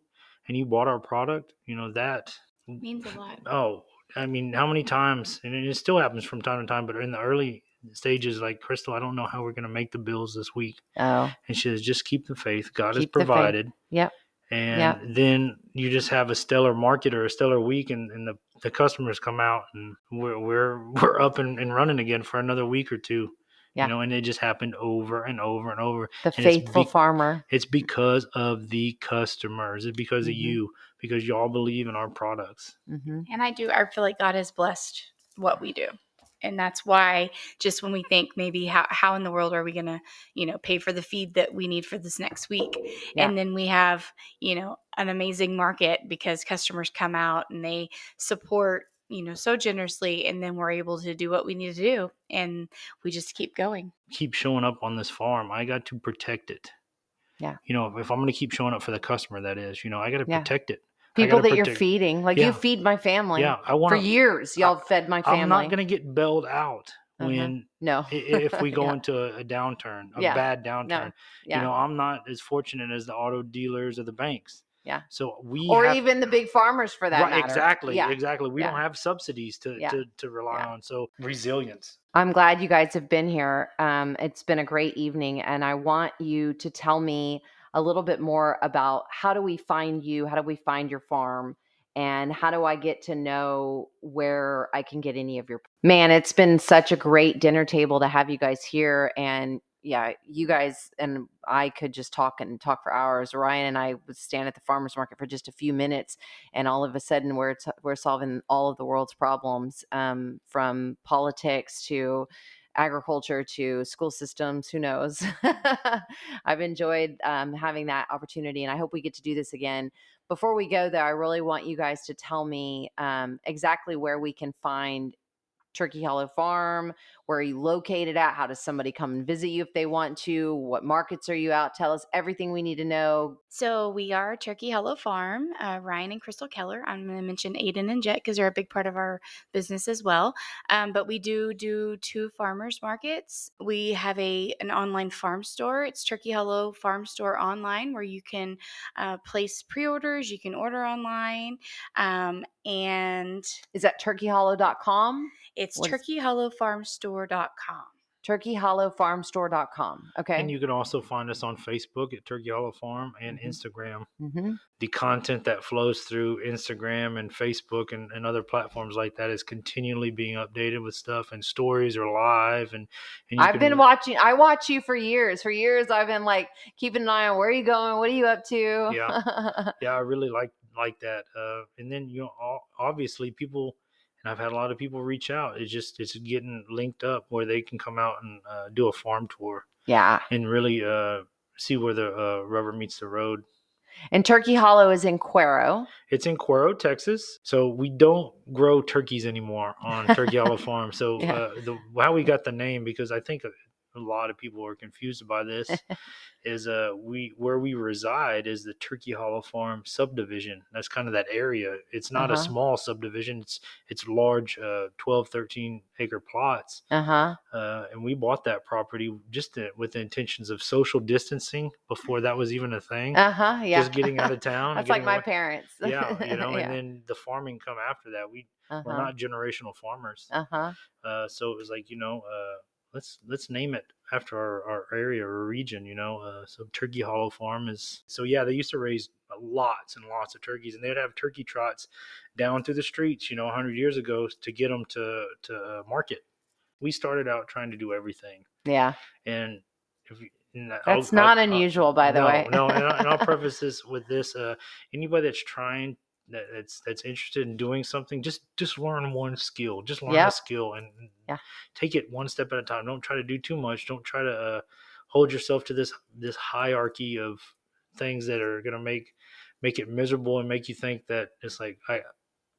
and you bought our product. You know that.
means a lot.
Oh, I mean, how many times? And it still happens from time to time, but in the early stages, like Krystle, I don't know how we're going to make the bills this week.
Oh.
And she says, just keep the faith. God has
Keep faith.
provided.
Yep.
And
Yep.
then you just have a stellar market or a stellar week, and, and the, the customers come out, and we're we're we're up and, and running again for another week or two.
Yeah.
You know, and it just happened over and over and over.
The
And it's
faithful
be-
farmer.
It's because of the customers. It's because of
Mhm.
you, because y'all believe in our products.
hmm
And I do. I feel like God has blessed what we do. And that's why, just when we think maybe how, how in the world are we going to, you know, pay for the feed that we need for this next week?
Yeah.
And then we have, you know, an amazing market because customers come out and they support, you know, so generously. And then we're able to do what we need to do. And we just keep going.
Keep showing up on this farm. I got to protect it.
Yeah.
You know, if I'm going to keep showing up for the customer, that is, you know, I got to
Yeah.
protect it.
People that you're feeding, like
Yeah.
you feed my family.
Yeah, I want
For years, y'all fed my family.
I'm not going to get bailed out
Uh-huh.
when
No.
if we go
Yeah.
into a, downturn, a
Yeah.
bad downturn.
Yeah.
You know, I'm not as fortunate as the auto dealers or the banks.
Yeah.
So we
or
have,
even the big farmers for that
right,
matter.
exactly,
Yeah.
exactly. We
Yeah.
don't have subsidies to
Yeah.
to, to rely
Yeah.
on. So resilience.
I'm glad you guys have been here. Um, it's been a great evening, and I want you to tell me a little bit more about how do we find you? How do we find your farm? And how do I get to know where I can get any of your man? It's been such a great dinner table to have you guys here. And yeah, you guys and I could just talk and talk for hours. Ryan and I would stand at the farmers market for just a few minutes, and all of a sudden we're t- we're solving all of the world's problems, um, from politics to agriculture to school systems. Who knows? I've enjoyed um, having that opportunity, and I hope we get to do this again. Before we go, though, I really want you guys to tell me um, exactly where we can find Turkey Hollow Farm. Where are you located at? How does somebody come and visit you if they want to? What markets are you out? Tell us everything we need to know.
So we are Turkey Hollow Farm, uh, Ryan and Krystle Keller. I'm going to mention Aiden and Jet because they're a big part of our business as well. Um, but we do do two farmers markets. We have a an online farm store. It's Turkey Hollow Farm Store online where you can uh, place pre-orders. You can order online, um, and
Is that turkeyhollow.com?
it's
What is-
turkeyhollowfarmstore.com.
turkeyhollowfarmstore.com. Okay.
And you can also find us on Facebook at Turkey Hollow Farm and
Mhm.
Instagram.
hmm
The content that flows through Instagram and Facebook and, and other platforms like that is continually being updated with stuff, and stories are live. And, and you
I've been
re-
watching. I watch you for years. For years, I've been like keeping an eye on where are you going, what are you up to.
Yeah. yeah, I really like like that. Uh, and then you know, obviously people, and I've had a lot of people reach out. It's just it's getting linked up where they can come out and uh, do a farm tour
yeah.
and really uh, see where the uh, rubber meets the road.
And Turkey Hollow is in Cuero.
It's in Cuero, Texas. So we don't grow turkeys anymore on Turkey Hollow Farm. So
Yeah.
uh, the how we got the name because I think a, a lot of people are confused by this is uh we where we reside is the Turkey Hollow Farm subdivision. That's kind of that area. It's not a
Uh-huh.
small subdivision. It's it's large uh 12 13 acre plots.
Uh huh.
Uh, and we bought that property just to, with the intentions of social distancing before that was even a thing.
Uh huh. Yeah.
Just getting out of town.
That's like my
away-
parents.
yeah, you know,
yeah.
and then the farming come after that. We
uh
we're not generational farmers,
Uh huh.
uh, so it was like you know, uh, let's let's name it after our, our area or region, you know. Uh, so Turkey Hollow Farm is so yeah. They used to raise lots and lots of turkeys, and they'd have turkey trots down through the streets, you know, hundred years ago to get them to to uh, market. We started out trying to do everything,
Yeah.
and if you, and I'll-
That's
I'll-
not
I'll-
unusual, by the
no,
way.
no, and, I, and I'll preface this with this: uh, anybody that's trying, that's that's interested in doing something, just just learn one skill, just learn a skill, and
Yeah.
take it one step at a time. Don't try to do too much. Don't try to uh, hold yourself to this this hierarchy of things that are gonna make make it miserable and make you think that it's like I.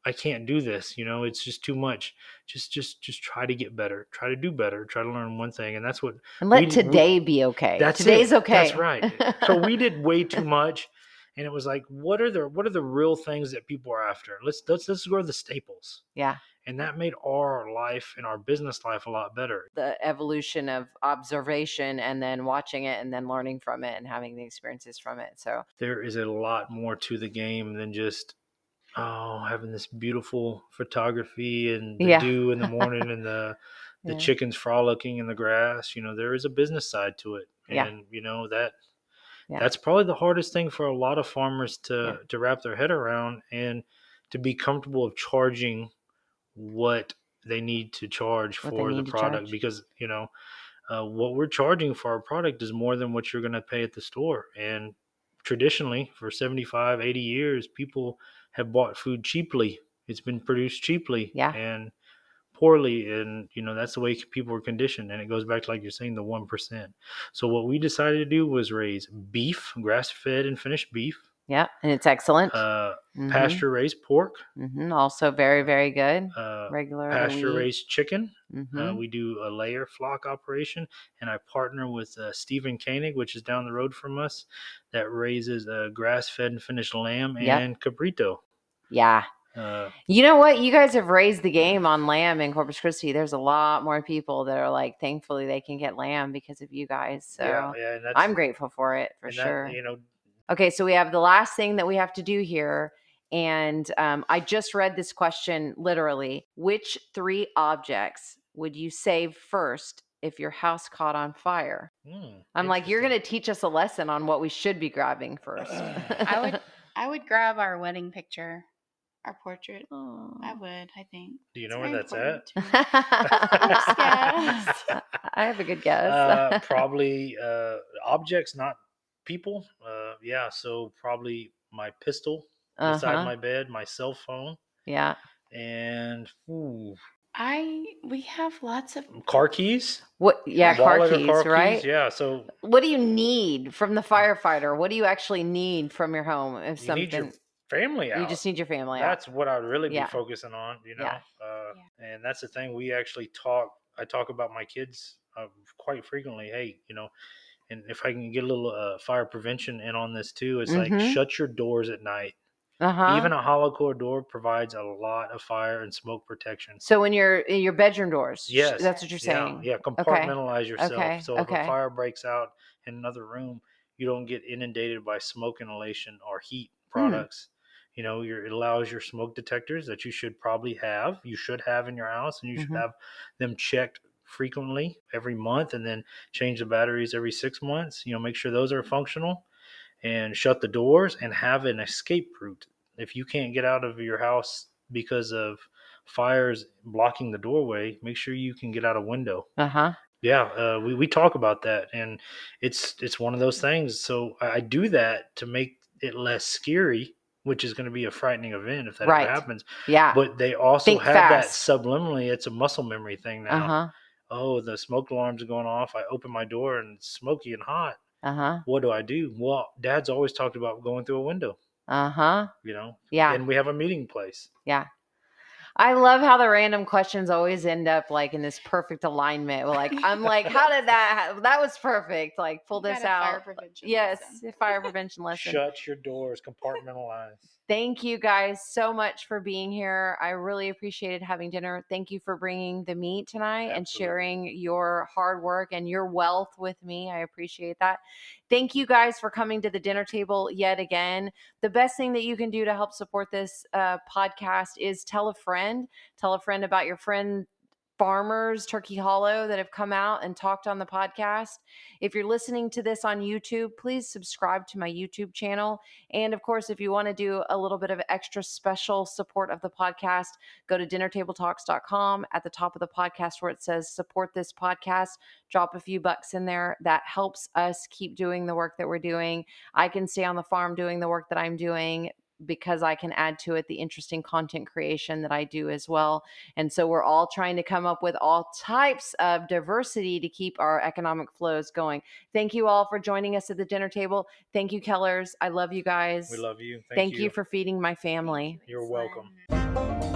I can't do this, you know, it's just too much. Just just just try to get better. Try to do better. Try to learn one thing. And that's what
and let
we- we-
today be okay.
that's
Today's
it.
okay.
That's right. so we did way too much, and it was like, what are the what are the real things that people are after? Let's let's let's go to the staples,
Yeah.
and that made our life and our business life a lot better.
The evolution of observation and then watching it and then learning from it and having the experiences from it. So,
There is a lot more to the game than just oh having this beautiful photography and the
Yeah.
dew in the morning and the the
Yeah.
chickens frolicking in the grass. You know, there is a business side to it,
Yeah.
and you know that
Yeah.
that's probably the hardest thing for a lot of farmers to
Yeah.
to wrap their head around and to be comfortable of charging what they need to charge
What
for the product because you know uh, what we're charging for our product is more than what you're going to pay at the store and traditionally for 75 80 years people have bought food cheaply it's been produced cheaply
Yeah.
and poorly and you know that's the way people were conditioned and it goes back to like you're saying the 1% so what we decided to do was raise beef grass fed and finished beef
yeah. And it's excellent.
uh,
Mhm,
pasture raised pork
mhm, Also, very, very good.
uh,
Regular.
pasture raised chicken
Mhm.
Uh, we do a layer flock operation, and I partner with uh, Stephen Koenig, which is down the road from us, that raises uh, grass-fed and finished lamb
Yep.
and cabrito.
yeah.
Uh,
You know what? You guys have raised the game on lamb in Corpus Christi. There's a lot more people that are like, thankfully, they can get lamb because of you guys. So
yeah, yeah,
I'm grateful for it for
and that,
sure.
you know,
Okay, so we have the last thing that we have to do here. And um, I just read this question literally. Which three objects would you save first if your house caught on fire?
hmm,
I'm like, you're going to teach us a lesson on what we should be grabbing first.
I would I would grab our wedding picture, our portrait. I would, I think.
Do you
It's
know where that's at?
important to me. guess.
I have a good guess.
uh, probably uh, objects, not people. Uh, yeah, so probably my pistol beside
Uh-huh.
my bed, my cell phone,
Yeah.
and ooh,
I we have lots of
car keys.
What? Yeah, car
wallet or
keys, right?
Yeah, so
What do you need from the firefighter? What do you actually need from your home? If
you
something,
need your family out.
you just need your family out.
that's what I'd really be
Yeah.
focusing on, you know.
Yeah.
Uh, And that's the thing we actually talk. I talk about my kids uh, quite frequently. Hey, you know, and if I can get a little uh, fire prevention in on this too, it's
Mhm.
like shut your doors at night.
Uh-huh.
Even a hollow core door provides a lot of fire and smoke protection.
so in your in your bedroom doors,
Yes.
that's what you're saying.
yeah, compartmentalize yourself.
Okay,
So if
okay.
a fire breaks out in another room, you don't get inundated by smoke inhalation or heat
Hmm.
products. You know, your, it allows your smoke detectors that you should probably have, you should have in your house, and you should
Mhm.
have them checked frequently every month and then change the batteries every six months. You know, make sure those are functional and shut the doors and have an escape route. If you can't get out of your house because of fires blocking the doorway, make sure you can get out a window.
Uh-huh.
Yeah, uh, we, we talk about that, and it's it's one of those things. So I do that to make it less scary, which is going to be a frightening event if that
Right.
ever happens.
Yeah.
But they also
Think
have
fast.
that subliminally. It's a muscle memory thing now.
Uh-huh.
Oh, the smoke alarm's going off. I open my door and it's smoky and hot.
Uh-huh.
What do I do? Well, Dad's always talked about going through a window.
Uh-huh.
You know,
Yeah.
and we have a meeting place.
Yeah. I love how the random questions always end up like in this perfect alignment. Like I'm like, how did that? Ha- that was perfect. Like pull
You
this
got a fire
out.
prevention
Yes,
lesson.
fire prevention lesson.
Shut your doors. Compartmentalize.
Thank you guys so much for being here. I really appreciated having dinner. Thank you for bringing the meat tonight and sharing your hard work and your wealth with me. I appreciate that. Thank you guys for coming to the dinner table yet again. The best thing that you can do to help support this uh, podcast is tell a friend. Tell a friend about your friend farmers turkey hollow that have come out and talked on the podcast if you're listening to this on youtube please subscribe to my youtube channel and of course, if you want to do a little bit of extra special support of the podcast, go to dinnertabletalks.com at the top of the podcast where it says support this podcast. Drop a few bucks in there. That helps us keep doing the work that we're doing. I can stay on the farm doing the work that I'm doing because I can add to it the interesting content creation that I do as well. And so we're all trying to come up with all types of diversity to keep our economic flows going. Thank you all for joining us at the dinner table. Thank you, Kellers. I love you guys.
We love you.
Thank, you. for feeding my family.
You're welcome.
fun.